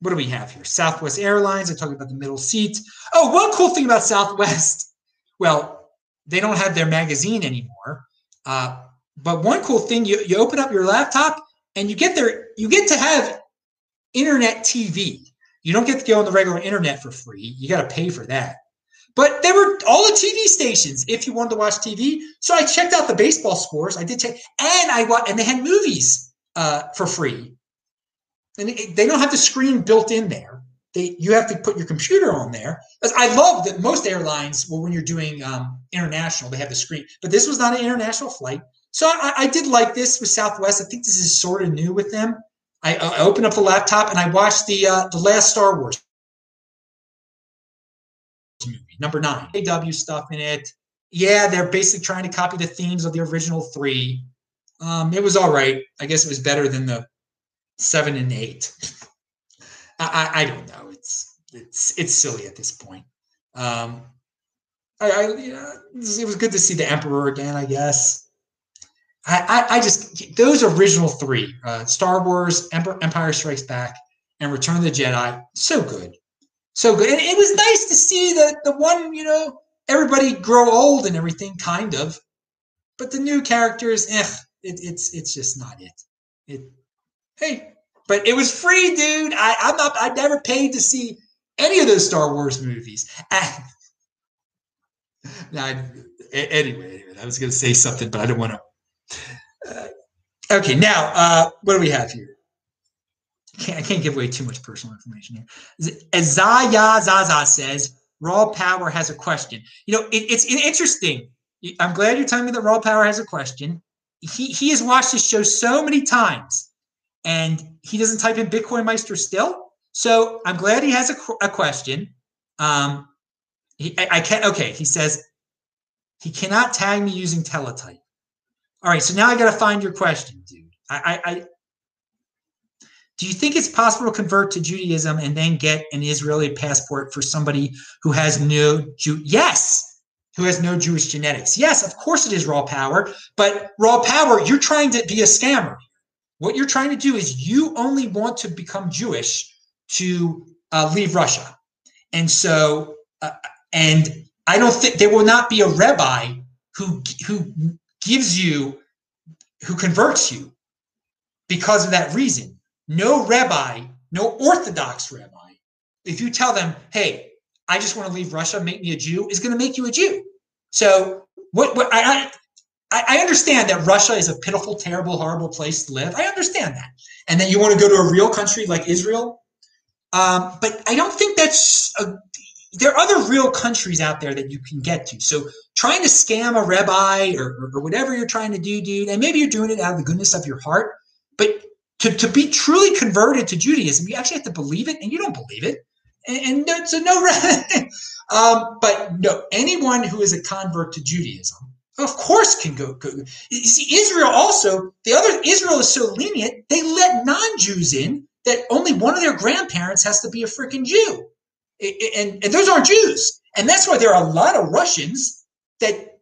what do we have here? Southwest Airlines. I talked about the middle seat. Oh, one cool thing about Southwest. [laughs] Well, they don't have their magazine anymore. Uh, but one cool thing, you, you open up your laptop and you get there, you get to have internet TV. You don't get to go on the regular internet for free. You got to pay for that. But there were all the TV stations if you wanted to watch TV. So I checked out the baseball scores. I did check, and I watched, and they had movies uh, for free. And it, they don't have the screen built in there. They you have to put your computer on there. I love that most airlines, well, when you're doing um, international, they have the screen. But this was not an international flight. So I, I, did like this with Southwest. I think this is sort of new with them. I, I opened up the laptop and I watched the uh, the last Star Wars movie, number nine. AW stuff in it. Yeah, they're basically trying to copy the themes of the original three. Um, it was all right. I guess it was better than the seven and eight. I, I, I, don't know. It's it's it's silly at this point. Um, I, I yeah, it was good to see the Emperor again. I guess. I, I, just those original three uh, Star Wars, Empire Strikes Back, and Return of the Jedi, so good, so good. And it was nice to see that the one, you know, everybody grow old and everything, kind of, but the new characters, eh, it, it's it's just not it. It, hey, but it was free, dude. I, I'm not. I never paid to see any of those Star Wars movies. [laughs] now, anyway, anyway, I was going to say something, but I don't want to okay, now uh, what do we have here? I can't, I can't give away too much personal information here. Azaya Zaza says, Raw Power has a question. You know, it, it's interesting. I'm glad you're telling me that Raw Power has a question. He, he has watched this show so many times and he doesn't type in BitcoinMeister still. So I'm glad he has a, a question. Um, he, I, I can't, okay, he says he cannot tag me using teletype. All right, so now I got to find your question, dude. I, I, I, do you think it's possible to convert to Judaism and then get an Israeli passport for somebody who has no Jew? Yes, who has no Jewish genetics. Yes, of course it is raw power, but raw power, you're trying to be a scammer. What you're trying to do is you only want to become Jewish to uh, leave Russia. And so, uh, and I don't think there will not be a rabbi who who gives you, who converts you, because of that reason. No rabbi, no Orthodox rabbi, if you tell them, "Hey, I just want to leave Russia, make me a Jew," is going to make you a Jew. So, what, what I, I I understand that Russia is a pitiful, terrible, horrible place to live. I understand that, and that you want to go to a real country like Israel um, but I don't think that's a, there are other real countries out there that you can get to. So trying to scam a rabbi or, or, whatever you're trying to do, dude, and maybe you're doing it out of the goodness of your heart, but to, to be truly converted to Judaism, you actually have to believe it, and you don't believe it. And, and so no, [laughs] um, but no, anyone who is a convert to Judaism, of course, can go, go. You see, Israel also, the other Israel is so lenient, they let non-Jews in that only one of their grandparents has to be a freaking Jew. And, and those aren't Jews. And that's why there are a lot of Russians that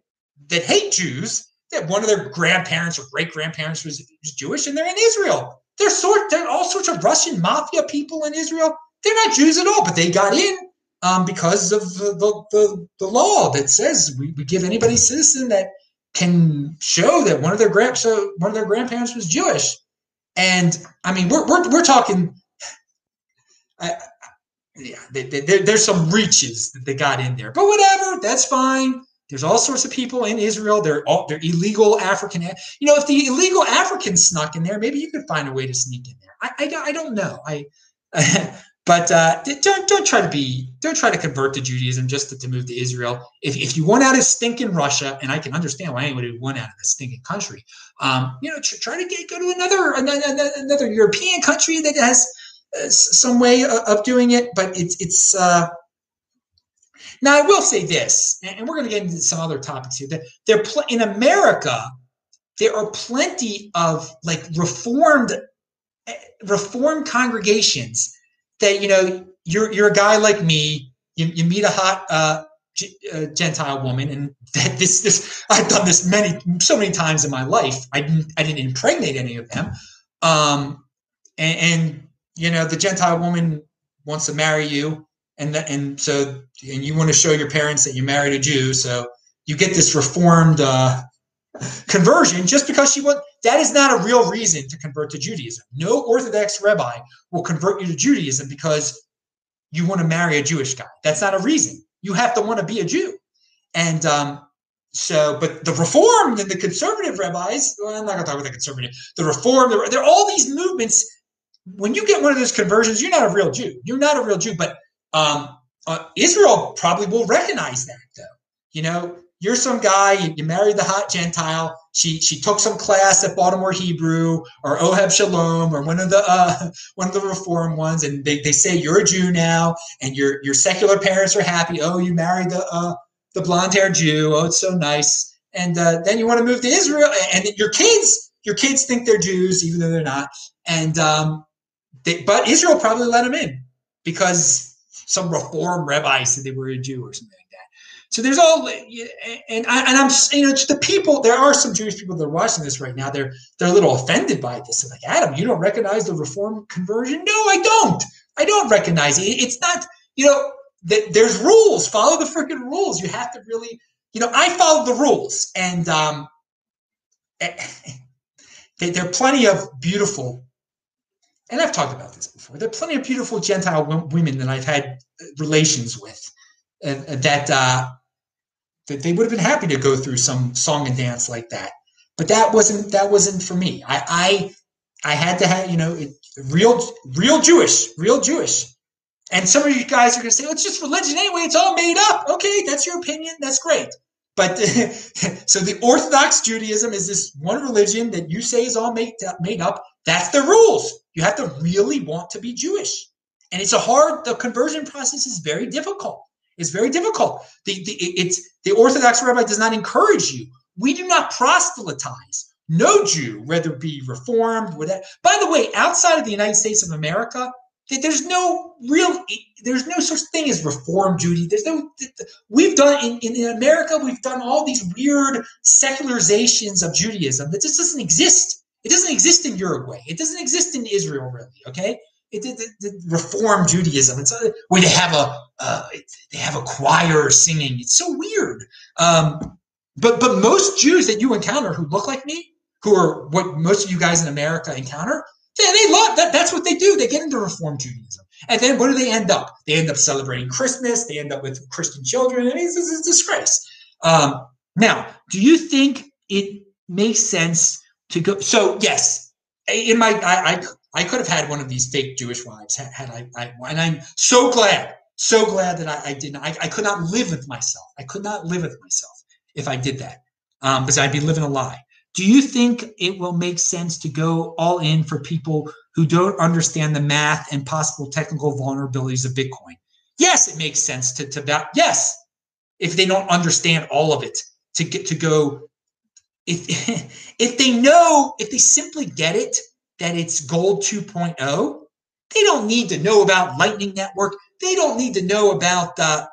that hate Jews, that one of their grandparents or great grandparents was, was Jewish and they're in Israel. There's sort there are all sorts of Russian mafia people in Israel. They're not Jews at all, but they got in um, because of the, the, the, the, law that says we, we give anybody citizen that can show that one of their grand so one of their grandparents was Jewish. And I mean, we're we're, we're talking. Uh, yeah, they, they, there's some reaches that they got in there, but whatever, that's fine. There's all sorts of people in Israel. They're all they're illegal African. You know, if the illegal Africans snuck in there, maybe you could find a way to sneak in there. I I, I don't know. I [laughs] But uh, don't don't try to be don't try to convert to Judaism just to, to move to Israel. If, if you want out of stinking Russia, and I can understand why anybody would want out of the stinking country, um, you know, tr- try to get go to another another, another European country that has some way of, doing it. But it's it's uh, now I will say this, and we're going to get into some other topics here. That there pl- in America, there are plenty of like reformed eh, reformed congregations that you know you're you're a guy like me. You, you meet a hot uh, G- uh, Gentile woman, and that this this I've done this many so many times in my life. I didn't I didn't impregnate any of them, um, and, and you know the Gentile woman wants to marry you, and the, and so and you want to show your parents that you married a Jew, so you get this reformed uh, conversion just because she want that is not a real reason to convert to Judaism. No Orthodox rabbi will convert you to Judaism because you want to marry a Jewish guy. That's not a reason. You have to want to be a Jew. And um, so, but the Reformed and the conservative rabbis, well, I'm not going to talk about the conservative, the Reform, there, there are all these movements. When you get one of those conversions, you're not a real Jew. You're not a real Jew. But um, uh, Israel probably will recognize that, though. You know, you're some guy, you, you, married the hot Gentile. She she took some class at Baltimore Hebrew or Oheb Shalom or one of the uh, [laughs] one of the reform ones, and they, they say you're a Jew now, and your your secular parents are happy. Oh, you married the uh, the blonde haired Jew. Oh, it's so nice. And uh, then you want to move to Israel, and your kids your kids think they're Jews even though they're not. And um, they, but Israel probably let them in because some reform rabbi said they were a Jew or something. Like that. So there's all, and I, and I'm you know the people. There are some Jewish people that are watching this right now. They're they're a little offended by this. They're like Adam, you don't recognize the Reform conversion? No, I don't. I don't recognize it. It's not. You know, that there's rules. Follow the freaking rules. You have to really. You know, I follow the rules, and um, [laughs] there are plenty of beautiful and I've talked about this before. There are plenty of beautiful Gentile women that I've had relations with uh, that uh, that they would have been happy to go through some song and dance like that. But that wasn't that wasn't for me. I I, I had to have you know it, real real Jewish, real Jewish. And some of you guys are going to say, well, it's just religion anyway. It's all made up. Okay, that's your opinion. That's great. But [laughs] so the Orthodox Judaism is this one religion that you say is all made, made up. That's the rules. You have to really want to be Jewish. And it's a hard, the conversion process is very difficult. It's very difficult. The, the, it's, the Orthodox rabbi does not encourage you. We do not proselytize. No Jew, whether it be reformed, whatever. By the way, outside of the United States of America, there's no real, there's no such thing as reform Judy. There's no, we've done in, in America, we've done all these weird secularizations of Judaism that just doesn't exist. It doesn't exist in Uruguay. It doesn't exist in Israel, really. Okay. it, it, Reform Judaism. It's a, where they have a uh, they have a choir singing. It's so weird. Um, but but most Jews that you encounter who look like me, who are what most of you guys in America encounter, they, they love that. That's what they do. They get into Reform Judaism, and then what do they end up? They end up celebrating Christmas. They end up with Christian children. I mean, it's a disgrace. Um, now, do you think it makes sense to go? So yes, in my I, I I could have had one of these fake Jewish wives had, I, I, and I'm so glad, so glad that I, I didn't. I, I, could not live with myself. I could not live with myself if I did that, um, because I'd be living a lie. Do you think it will make sense to go all in for people who don't understand the math and possible technical vulnerabilities of Bitcoin? Yes, it makes sense to to that. Yes, if they don't understand all of it, to get to go. If [laughs] if they know, if they simply get it that it's Gold 2.0, they don't need to know about Lightning Network. They don't need to know about the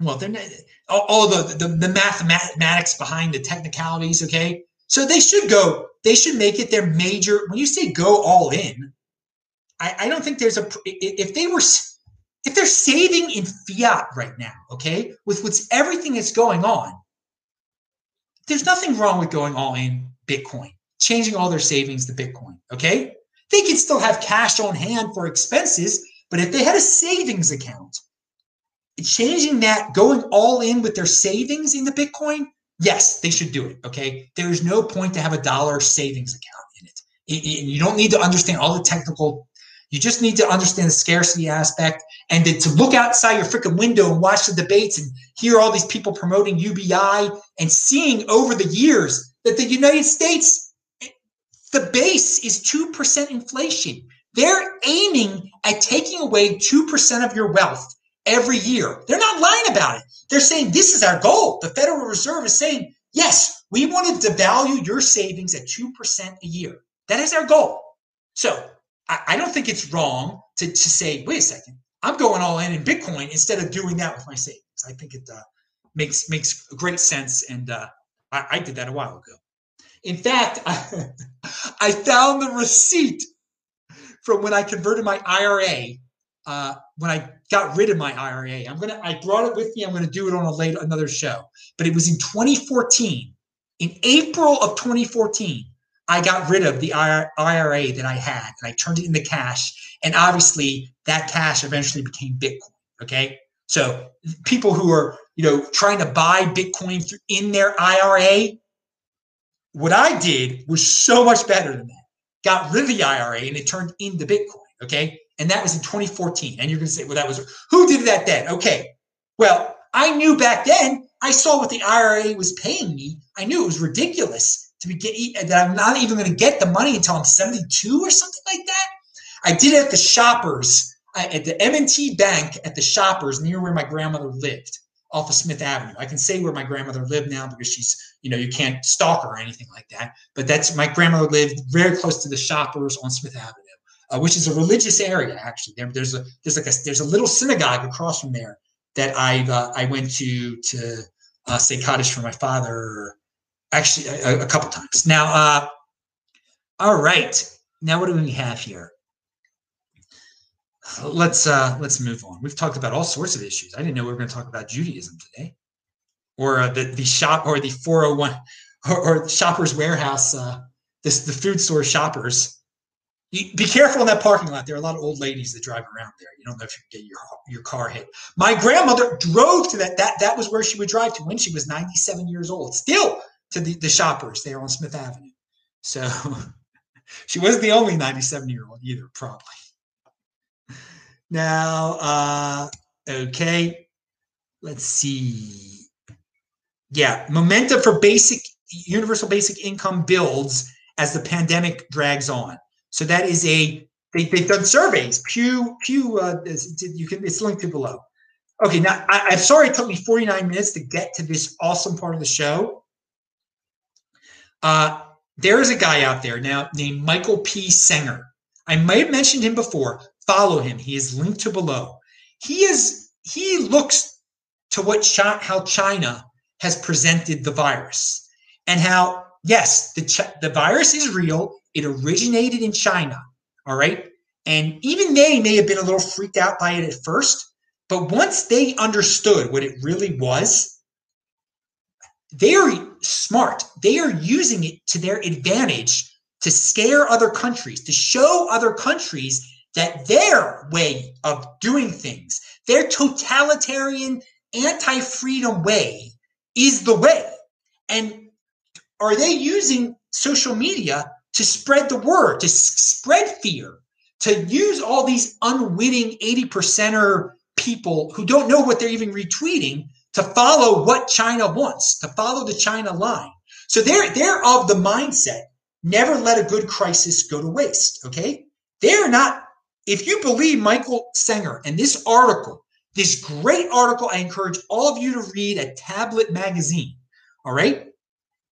well, they're not, all the, the the mathematics behind the technicalities. Okay, so they should go. They should make it their major. When you say go all in, I, I don't think there's a if they were if they're saving in fiat right now. Okay, with what's everything that's going on, there's nothing wrong with going all in Bitcoin changing all their savings to Bitcoin. Okay. They could still have cash on hand for expenses, but if they had a savings account, changing that, going all in with their savings into Bitcoin, yes, they should do it. Okay. There is no point to have a dollar savings account in it. You don't need to understand all the technical. You just need to understand the scarcity aspect and to, look outside your freaking window and watch the debates and hear all these people promoting UBI and seeing over the years that the United States the base is 2% inflation. They're aiming at taking away 2% of your wealth every year. They're not lying about it. They're saying this is our goal. The Federal Reserve is saying, yes, we want to devalue your savings at 2% a year. That is our goal. So I, don't think it's wrong to, to say, wait a second, I'm going all in in Bitcoin instead of doing that with my savings. I think it uh, makes makes great sense. And uh, I, I did that a while ago. In fact, I, [laughs] I found the receipt from when I converted my IRA. Uh, when I got rid of my IRA, I'm gonna. I brought it with me. I'm gonna do it on a later another show. But it was in 2014. In April of 2014, I got rid of the IRA that I had, and I turned it into cash. And obviously, that cash eventually became Bitcoin. Okay, so people who are you know trying to buy Bitcoin in their IRA, what I did was so much better than that. Got rid of the IRA and it turned into Bitcoin. Okay. And that was in 2014. And you're going to say, well, that was who did that then? Okay. Well, I knew back then, I saw what the IRA was paying me. I knew it was ridiculous to be get, that I'm not even going to get the money until I'm 72 or something like that. I did it at the shoppers, at the M&T Bank at the shoppers near where my grandmother lived off of Smith Avenue. I can say where my grandmother lived now because she's, you know, you can't stalk her or anything like that. But that's my grandmother lived very close to the shoppers on Smith Avenue, uh, which is a religious area actually. There, there's a there's like a there's a little synagogue across from there that I uh, I went to to uh, say Kaddish for my father, actually a, a couple times. Now, uh, all right. Now what do we have here? let's uh let's move on. We've talked about all sorts of issues. I didn't know we were going to talk about Judaism today, or uh, the the shop or the 401 or, or Shoppers Warehouse, uh, this the food store shoppers. Be careful in that parking lot. There are a lot of old ladies that drive around there. You don't know if you get your your car hit. My grandmother drove to that. That that was where she would drive to when she was 97 years old. Still to the, the shoppers there on Smith Avenue. So [laughs] she wasn't the only 97 year old either, probably. Now, uh, okay, let's see. Yeah, momentum for basic universal basic income builds as the pandemic drags on. So that is a they, they've done surveys. Pew Pew uh, you can it's linked to below. Okay, now I, I'm sorry it took me 49 minutes to get to this awesome part of the show. Uh, there is a guy out there now named Michael P. Senger. I might have mentioned him before. Follow him. He is linked to below. He is he looks to what how China has presented the virus and how yes, the the virus is real. It originated in China. All right. And even they may have been a little freaked out by it at first, but once they understood what it really was, they are smart. They are using it to their advantage to scare other countries, to show other countries that their way of doing things, their totalitarian, anti freedom way, is the way. And are they using social media to spread the word, to spread fear, to use all these unwitting 80 percenter people who don't know what they're even retweeting to follow what China wants, to follow the China line? So they're they're of the mindset never let a good crisis go to waste. Okay. They're not, if you believe Michael Senger and this article, this great article, I encourage all of you to read at Tablet Magazine. All right.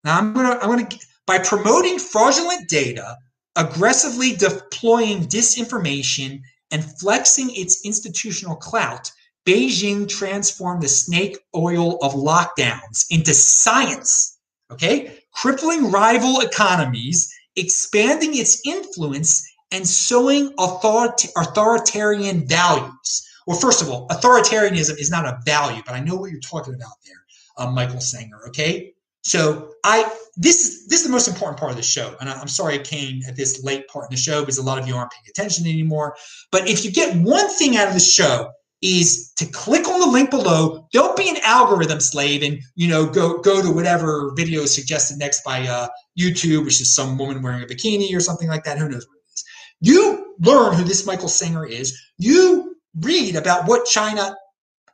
Now I'm going to, I'm going to, by promoting fraudulent data, aggressively deploying disinformation, and flexing its institutional clout, Beijing transformed the snake oil of lockdowns into science. Okay crippling rival economies, expanding its influence, and sowing authoritarian values. Well, first of all, authoritarianism is not a value, but I know what you're talking about there, uh, Michael Senger. Okay, so I this is this is the most important part of the show, and I'm sorry I came at this late part in the show because a lot of you aren't paying attention anymore. But if you get one thing out of the show, is to click on the link below. Don't be an algorithm slave and you know go go to whatever video is suggested next by uh, YouTube, which is some woman wearing a bikini or something like that. Who knows what it is? You learn who this Michael Senger is. You read about what China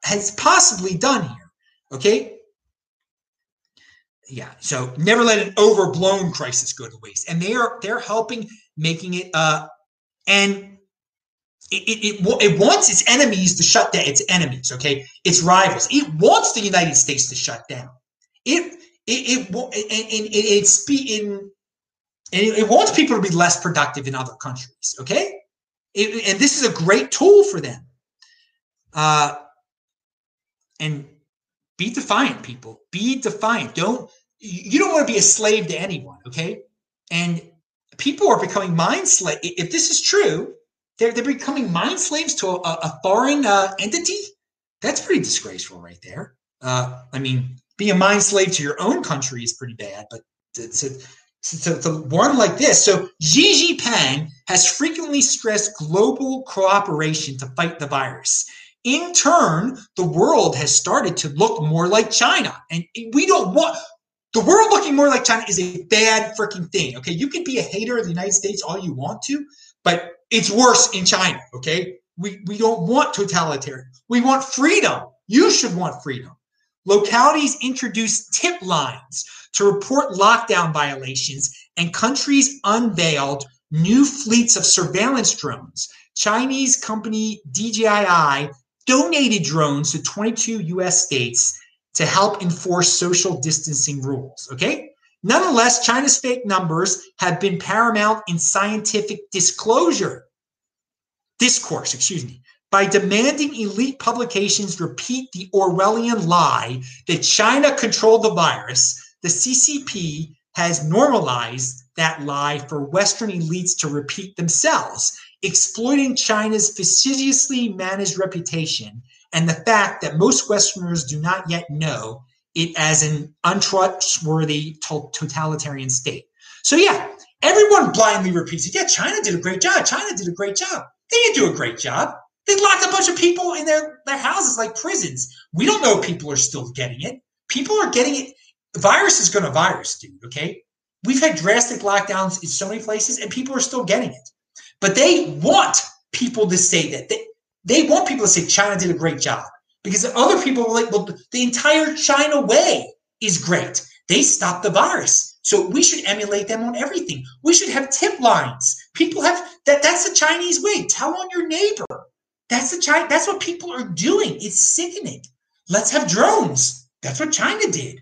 has possibly done here. Okay. Yeah. So never let an overblown crisis go to waste. And they are they're helping making it uh and it, it, it, wants its enemies to shut down its enemies, okay? Its rivals. It wants the United States to shut down. It it it and, and it's in it, it wants people to be less productive in other countries, okay? It, and this is a great tool for them. Uh, and be defiant, people. Be defiant. Don't you don't want to be a slave to anyone, okay? And people are becoming mind slave. If this is true, they're, they're becoming mind slaves to a, a foreign uh, entity. That's pretty disgraceful, right there. Uh, I mean, being a mind slave to your own country is pretty bad, but to, to, to, to one like this. So Xi Jinping has frequently stressed global cooperation to fight the virus. In turn, the world has started to look more like China. And we don't want the world looking more like China is a bad freaking thing. Okay. You can be a hater of the United States all you want to, but it's worse in China, okay? We, we don't want totalitarian. We want freedom. You should want freedom. Localities introduced tip lines to report lockdown violations, and countries unveiled new fleets of surveillance drones. Chinese company DJI donated drones to 22 US states to help enforce social distancing rules. Okay. Nonetheless, China's fake numbers have been paramount in scientific disclosure, discourse, excuse me, by demanding elite publications repeat the Orwellian lie that China controlled the virus. The CCP has normalized that lie for Western elites to repeat themselves, exploiting China's fastidiously managed reputation and the fact that most Westerners do not yet know it as an untrustworthy totalitarian state. So yeah, everyone blindly repeats it. Yeah, China did a great job. China did a great job. They didn't do a great job. They locked a bunch of people in their, their houses like prisons. We don't know if people are still getting it. People are getting it. Virus is going to virus, dude. Okay. We've had drastic lockdowns in so many places and people are still getting it. But they want people to say that. They, they want people to say China did a great job because other people were like, well, the entire China way is great. They stopped the virus. So we should emulate them on everything. We should have tip lines. People have that. That's the Chinese way. Tell on your neighbor. That's the China. That's what people are doing. It's sickening. Let's have drones. That's what China did.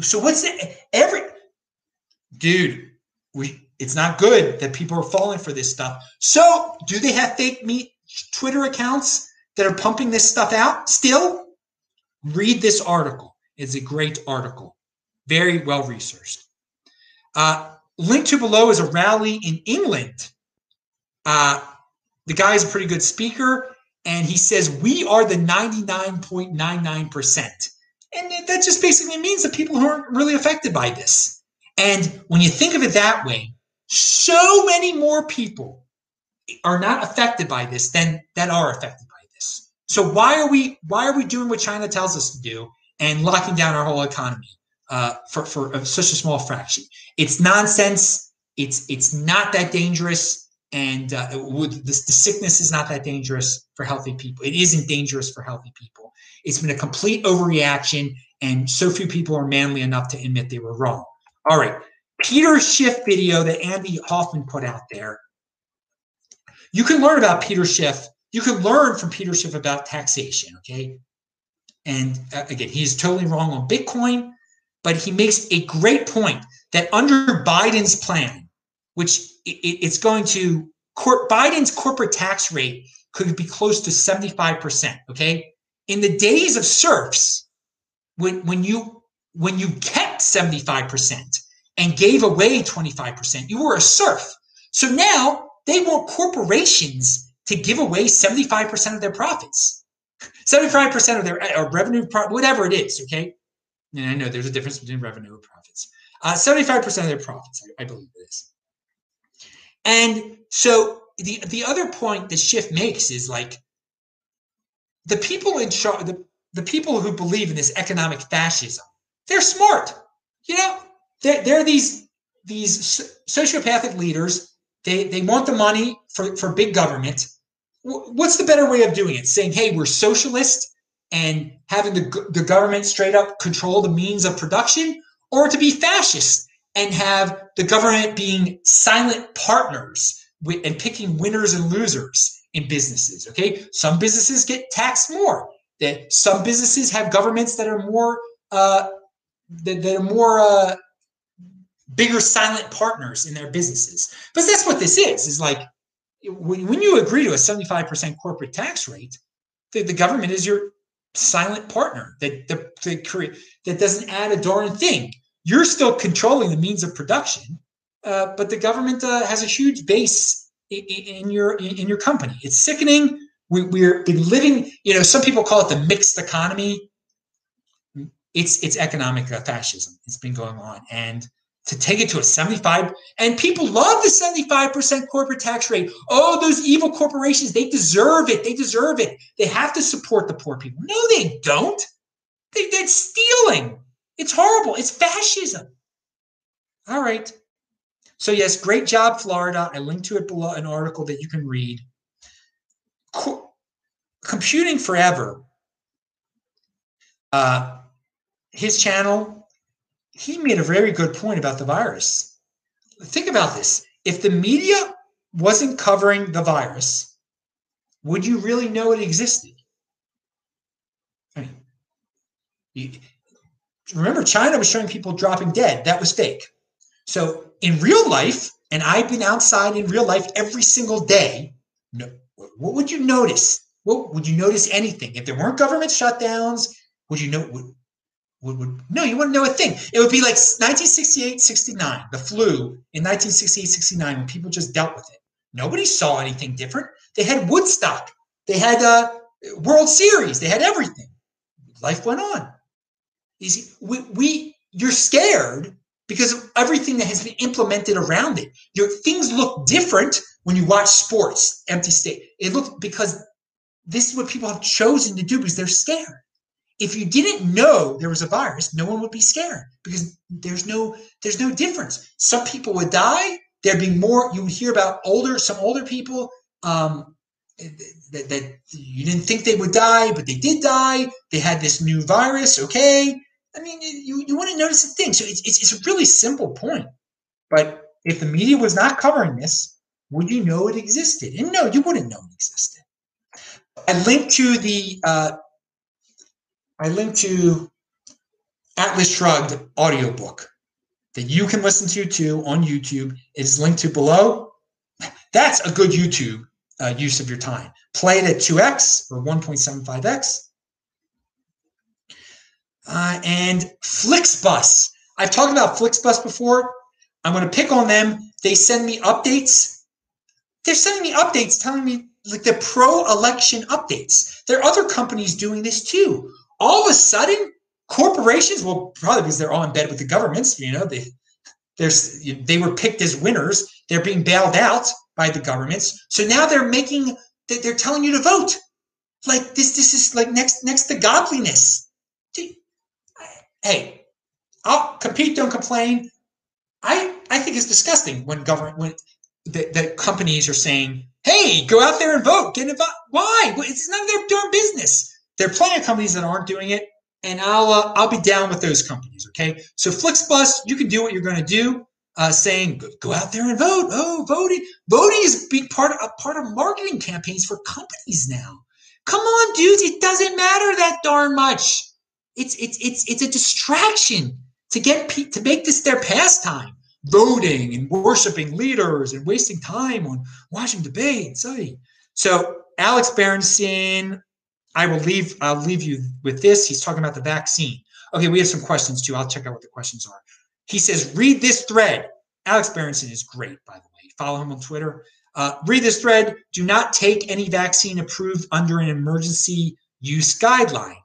So what's that? Every dude, we. It's not good that people are falling for this stuff. So do they have fake meat Twitter accounts? That are pumping this stuff out still, read this article. It's a great article, very well researched. Uh, linked to below is a rally in England. Uh, the guy is a pretty good speaker, and he says we are the 99.99%. And that just basically means that people who aren't really affected by this. And when you think of it that way, so many more people are not affected by this than that are affected. So why are we why are we doing what China tells us to do and locking down our whole economy uh, for for such a small fraction? It's nonsense. It's it's not that dangerous, and uh, would, the, the sickness is not that dangerous for healthy people. It isn't dangerous for healthy people. It's been a complete overreaction, and so few people are manly enough to admit they were wrong. All right, Peter Schiff video that Andy Hoffman put out there. You can learn about Peter Schiff. You can learn from Peter Schiff about taxation. Okay, and uh, again, he's totally wrong on Bitcoin, but he makes a great point that under Biden's plan, which it's going to Biden's corporate tax rate could be close to 75%. Okay. In the days of serfs, when when you when you kept 75% and gave away 25%, you were a serf. So now they want corporations to give away 75% of their profits. 75% of their revenue, whatever it is, okay? And I know there's a difference between revenue and profits. Uh, 75% of their profits, I, I believe it is. And so the the other point that Schiff makes is like the people in charge, the, the people who believe in this economic fascism, they're smart. You know, they're, they're these these sociopathic leaders. They they want the money for, for big government. What's the better way of doing it? Saying, hey, we're socialist and having the, the government straight up control the means of production, or to be fascist and have the government being silent partners with, and picking winners and losers in businesses. Okay, some businesses get taxed more. That some businesses have governments that are more uh, that, that are more uh, bigger silent partners in their businesses. But that's what this is. Is like when, you agree to a seventy five percent corporate tax rate, the, the government is your silent partner that that, that, that doesn't add a darn thing you're still controlling the means of production, uh, but the government uh, has a huge base in, in your in your company. It's sickening. We, we're living. You know, some people call it the mixed economy. It's it's economic uh, fascism. It's been going on, and to take it to a 75 and people love the 75% corporate tax rate oh those evil corporations they deserve it they deserve it they have to support the poor people no they don't they, that's stealing it's horrible. It's fascism. All right. So, yes, great job, Florida. I linked to it below an article that you can read. Co- Computing Forever, uh, his channel, he made a very good point about the virus. Think about this. If the media wasn't covering the virus, would you really know it existed? I mean, remember, China was showing people dropping dead. That was fake. So in real life, and I've been outside in real life every single day, no, what would you notice? What would you notice anything? If there weren't government shutdowns, would you know? Would, would, would, no, you wouldn't know a thing. It would be like 1968, 69, the flu in 1968, 69, when people just dealt with it. Nobody saw anything different. They had Woodstock, they had uh, World Series, they had everything. Life went on is we, we you're scared because of everything that has been implemented around it. Your things look different when you watch sports, empty state. It looks because this is what people have chosen to do because they're scared. If you didn't know there was a virus, no one would be scared because there's no there's no difference. Some people would die. There'd be more. You would hear about older some older people um, that, that you didn't think they would die, but they did die. They had this new virus. Okay, I mean, you, you wouldn't notice a thing. So it's, it's, it's a really simple point. But if the media was not covering this, would you know it existed? And no, you wouldn't know it existed. I linked to the uh, I linked to Atlas Shrugged audiobook that you can listen to too on YouTube. It is linked to below. That's a good YouTube uh, use of your time. Play it at 2x or 1.75x uh, and Flixbus. I've talked about Flixbus before. I'm going to pick on them. They send me updates. They're sending me updates telling me like the pro-election updates. There are other companies doing this too. All of a sudden, corporations, well, probably because they're all in bed with the governments, you know, they there's they were picked as winners. They're being bailed out by the governments. So now they're making they're telling you to vote. Like this, this is like next next to godliness. Hey, I'll compete, don't complain. I I think it's disgusting when government when the, the companies are saying, "Hey, go out there and vote, get involved." Why? It's none of their darn business. There are plenty of companies that aren't doing it, and I'll uh, I'll be down with those companies. Okay, so Flixbus, you can do what you're going to do. Uh, saying go, go, out there and vote. Oh, voting, voting is being part of a part of marketing campaigns for companies now. Come on, dudes, it doesn't matter that darn much. It's it's it's it's a distraction to get pe- to make this their pastime, voting and worshiping leaders and wasting time on watching debates. So Alex Berenson, I will leave. I'll leave you with this. He's talking about the vaccine. Okay, we have some questions too. I'll check out what the questions are. He says, read this thread. Alex Berenson is great, by the way. Follow him on Twitter. Uh, read this thread. Do not take any vaccine approved under an emergency use guideline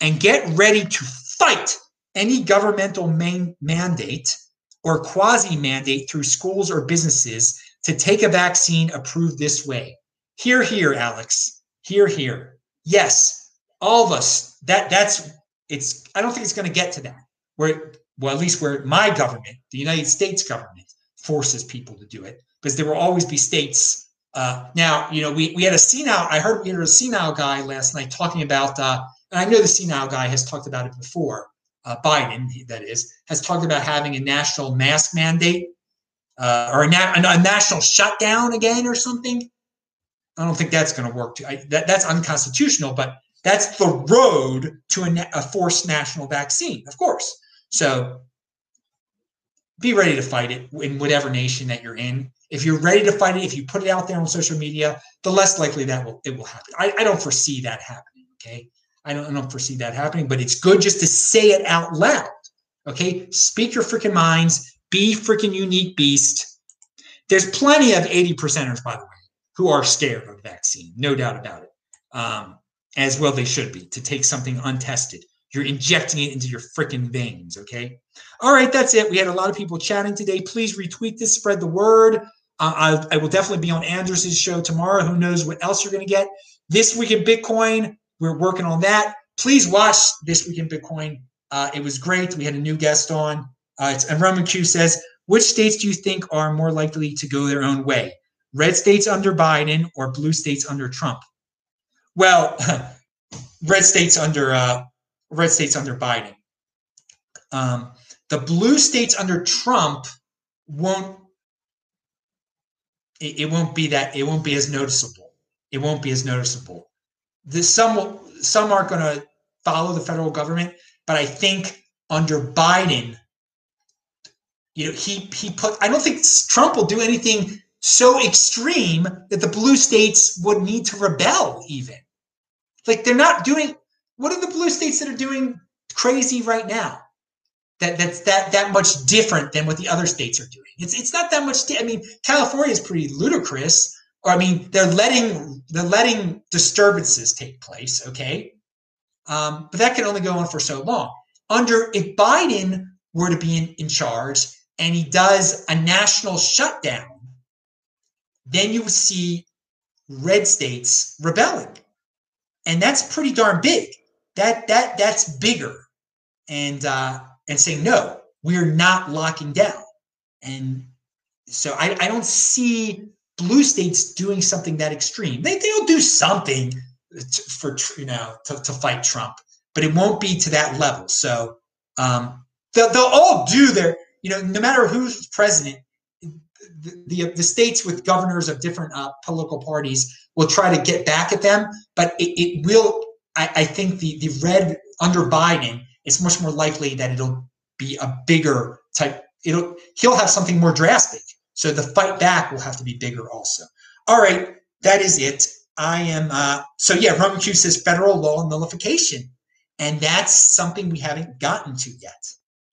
and get ready to fight any governmental main mandate or quasi mandate through schools or businesses to take a vaccine approved this way. Here, here, Alex. Here, here. Yes, all of us. That that's it's. I don't think it's going to get to that where, well, at least where my government, the United States government, forces people to do it because there will always be states. Uh, now, you know, we we had a senile. I heard we had a senile guy last night talking about. Uh, and I know the senile guy has talked about it before uh, Biden, that is, has talked about having a national mask mandate uh, or a, na- a, national shutdown again or something. I don't think that's going to work. Too. I, that, that's unconstitutional, but that's the road to a, a forced national vaccine, of course. So be ready to fight it in whatever nation that you're in. If you're ready to fight it, if you put it out there on social media, the less likely that will it will happen. I, I don't foresee that happening. Okay. I don't, I don't foresee that happening, but it's good just to say it out loud. Okay. Speak your freaking minds. Be freaking unique beast. There's plenty of 80 percenters, by the way, who are scared of the vaccine. No doubt about it. Um, as well they should be to take something untested. You're injecting it into your freaking veins. Okay. All right. That's it. We had a lot of people chatting today. Please retweet this, spread the word. Uh, I, I will definitely be on Andrews's show tomorrow. Who knows what else you're going to get. This week in Bitcoin, we're working on that. Please watch This Week in Bitcoin. Uh, it was great. We had a new guest on. Uh, and Roman Q says, which states do you think are more likely to go their own way? Red states under Biden or blue states under Trump? Well, [laughs] red states under uh, red states under Biden. Um, the blue states under Trump won't. It, it won't be that. It won't be as noticeable. It won't be as noticeable the some some aren't going to follow the federal government, but I think under Biden, you know, he he put. I don't think Trump will do anything so extreme that the blue states would need to rebel. Even like they're not doing. What are the blue states that are doing crazy right now? That that's that that much different than what the other states are doing. It's it's not that much. I mean, California is pretty ludicrous or I mean, they're letting they're letting disturbances take place. Okay, um, but that can only go on for so long. Under if Biden were to be in, in charge and he does a national shutdown, then you see red states rebelling, and that's pretty darn big. That that that's bigger, and uh, and saying no, we're not locking down, and so I, I don't see blue states doing something that extreme. They they'll do something to, for you know to, to fight Trump, but it won't be to that level. So um, they'll they'll all do their you know no matter who's president. The, the, the states with governors of different uh, political parties will try to get back at them, but it, it will. I, I think the the red under Biden, it's much more likely that it'll be a bigger type. It'll he'll have something more drastic so the fight back will have to be bigger also. All right, that is it. I am, uh, so yeah, Roman Q says federal law nullification. And that's something we haven't gotten to yet.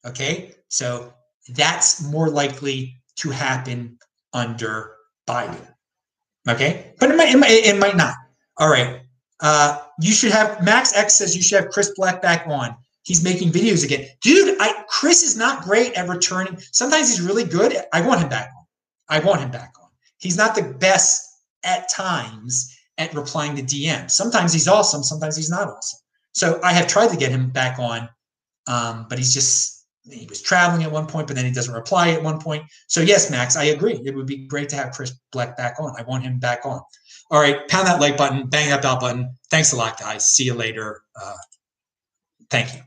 Okay, so that's more likely to happen under Biden. Okay, but it might, it might, it might not. All right. Uh, you should have Max X says you should have Chris Black back on. He's making videos again, dude. I Chris is not great at returning. Sometimes he's really good. I want him back on. I want him back on. He's not the best at times at replying to DM. Sometimes he's awesome. Sometimes he's not awesome. So I have tried to get him back on, um, but he's just he was traveling at one point, but then he doesn't reply at one point. So yes, Max, I agree. It would be great to have Chris Black back on. I want him back on. All right, pound that like button, bang that bell button. Thanks a lot, guys. See you later. Uh, thank you.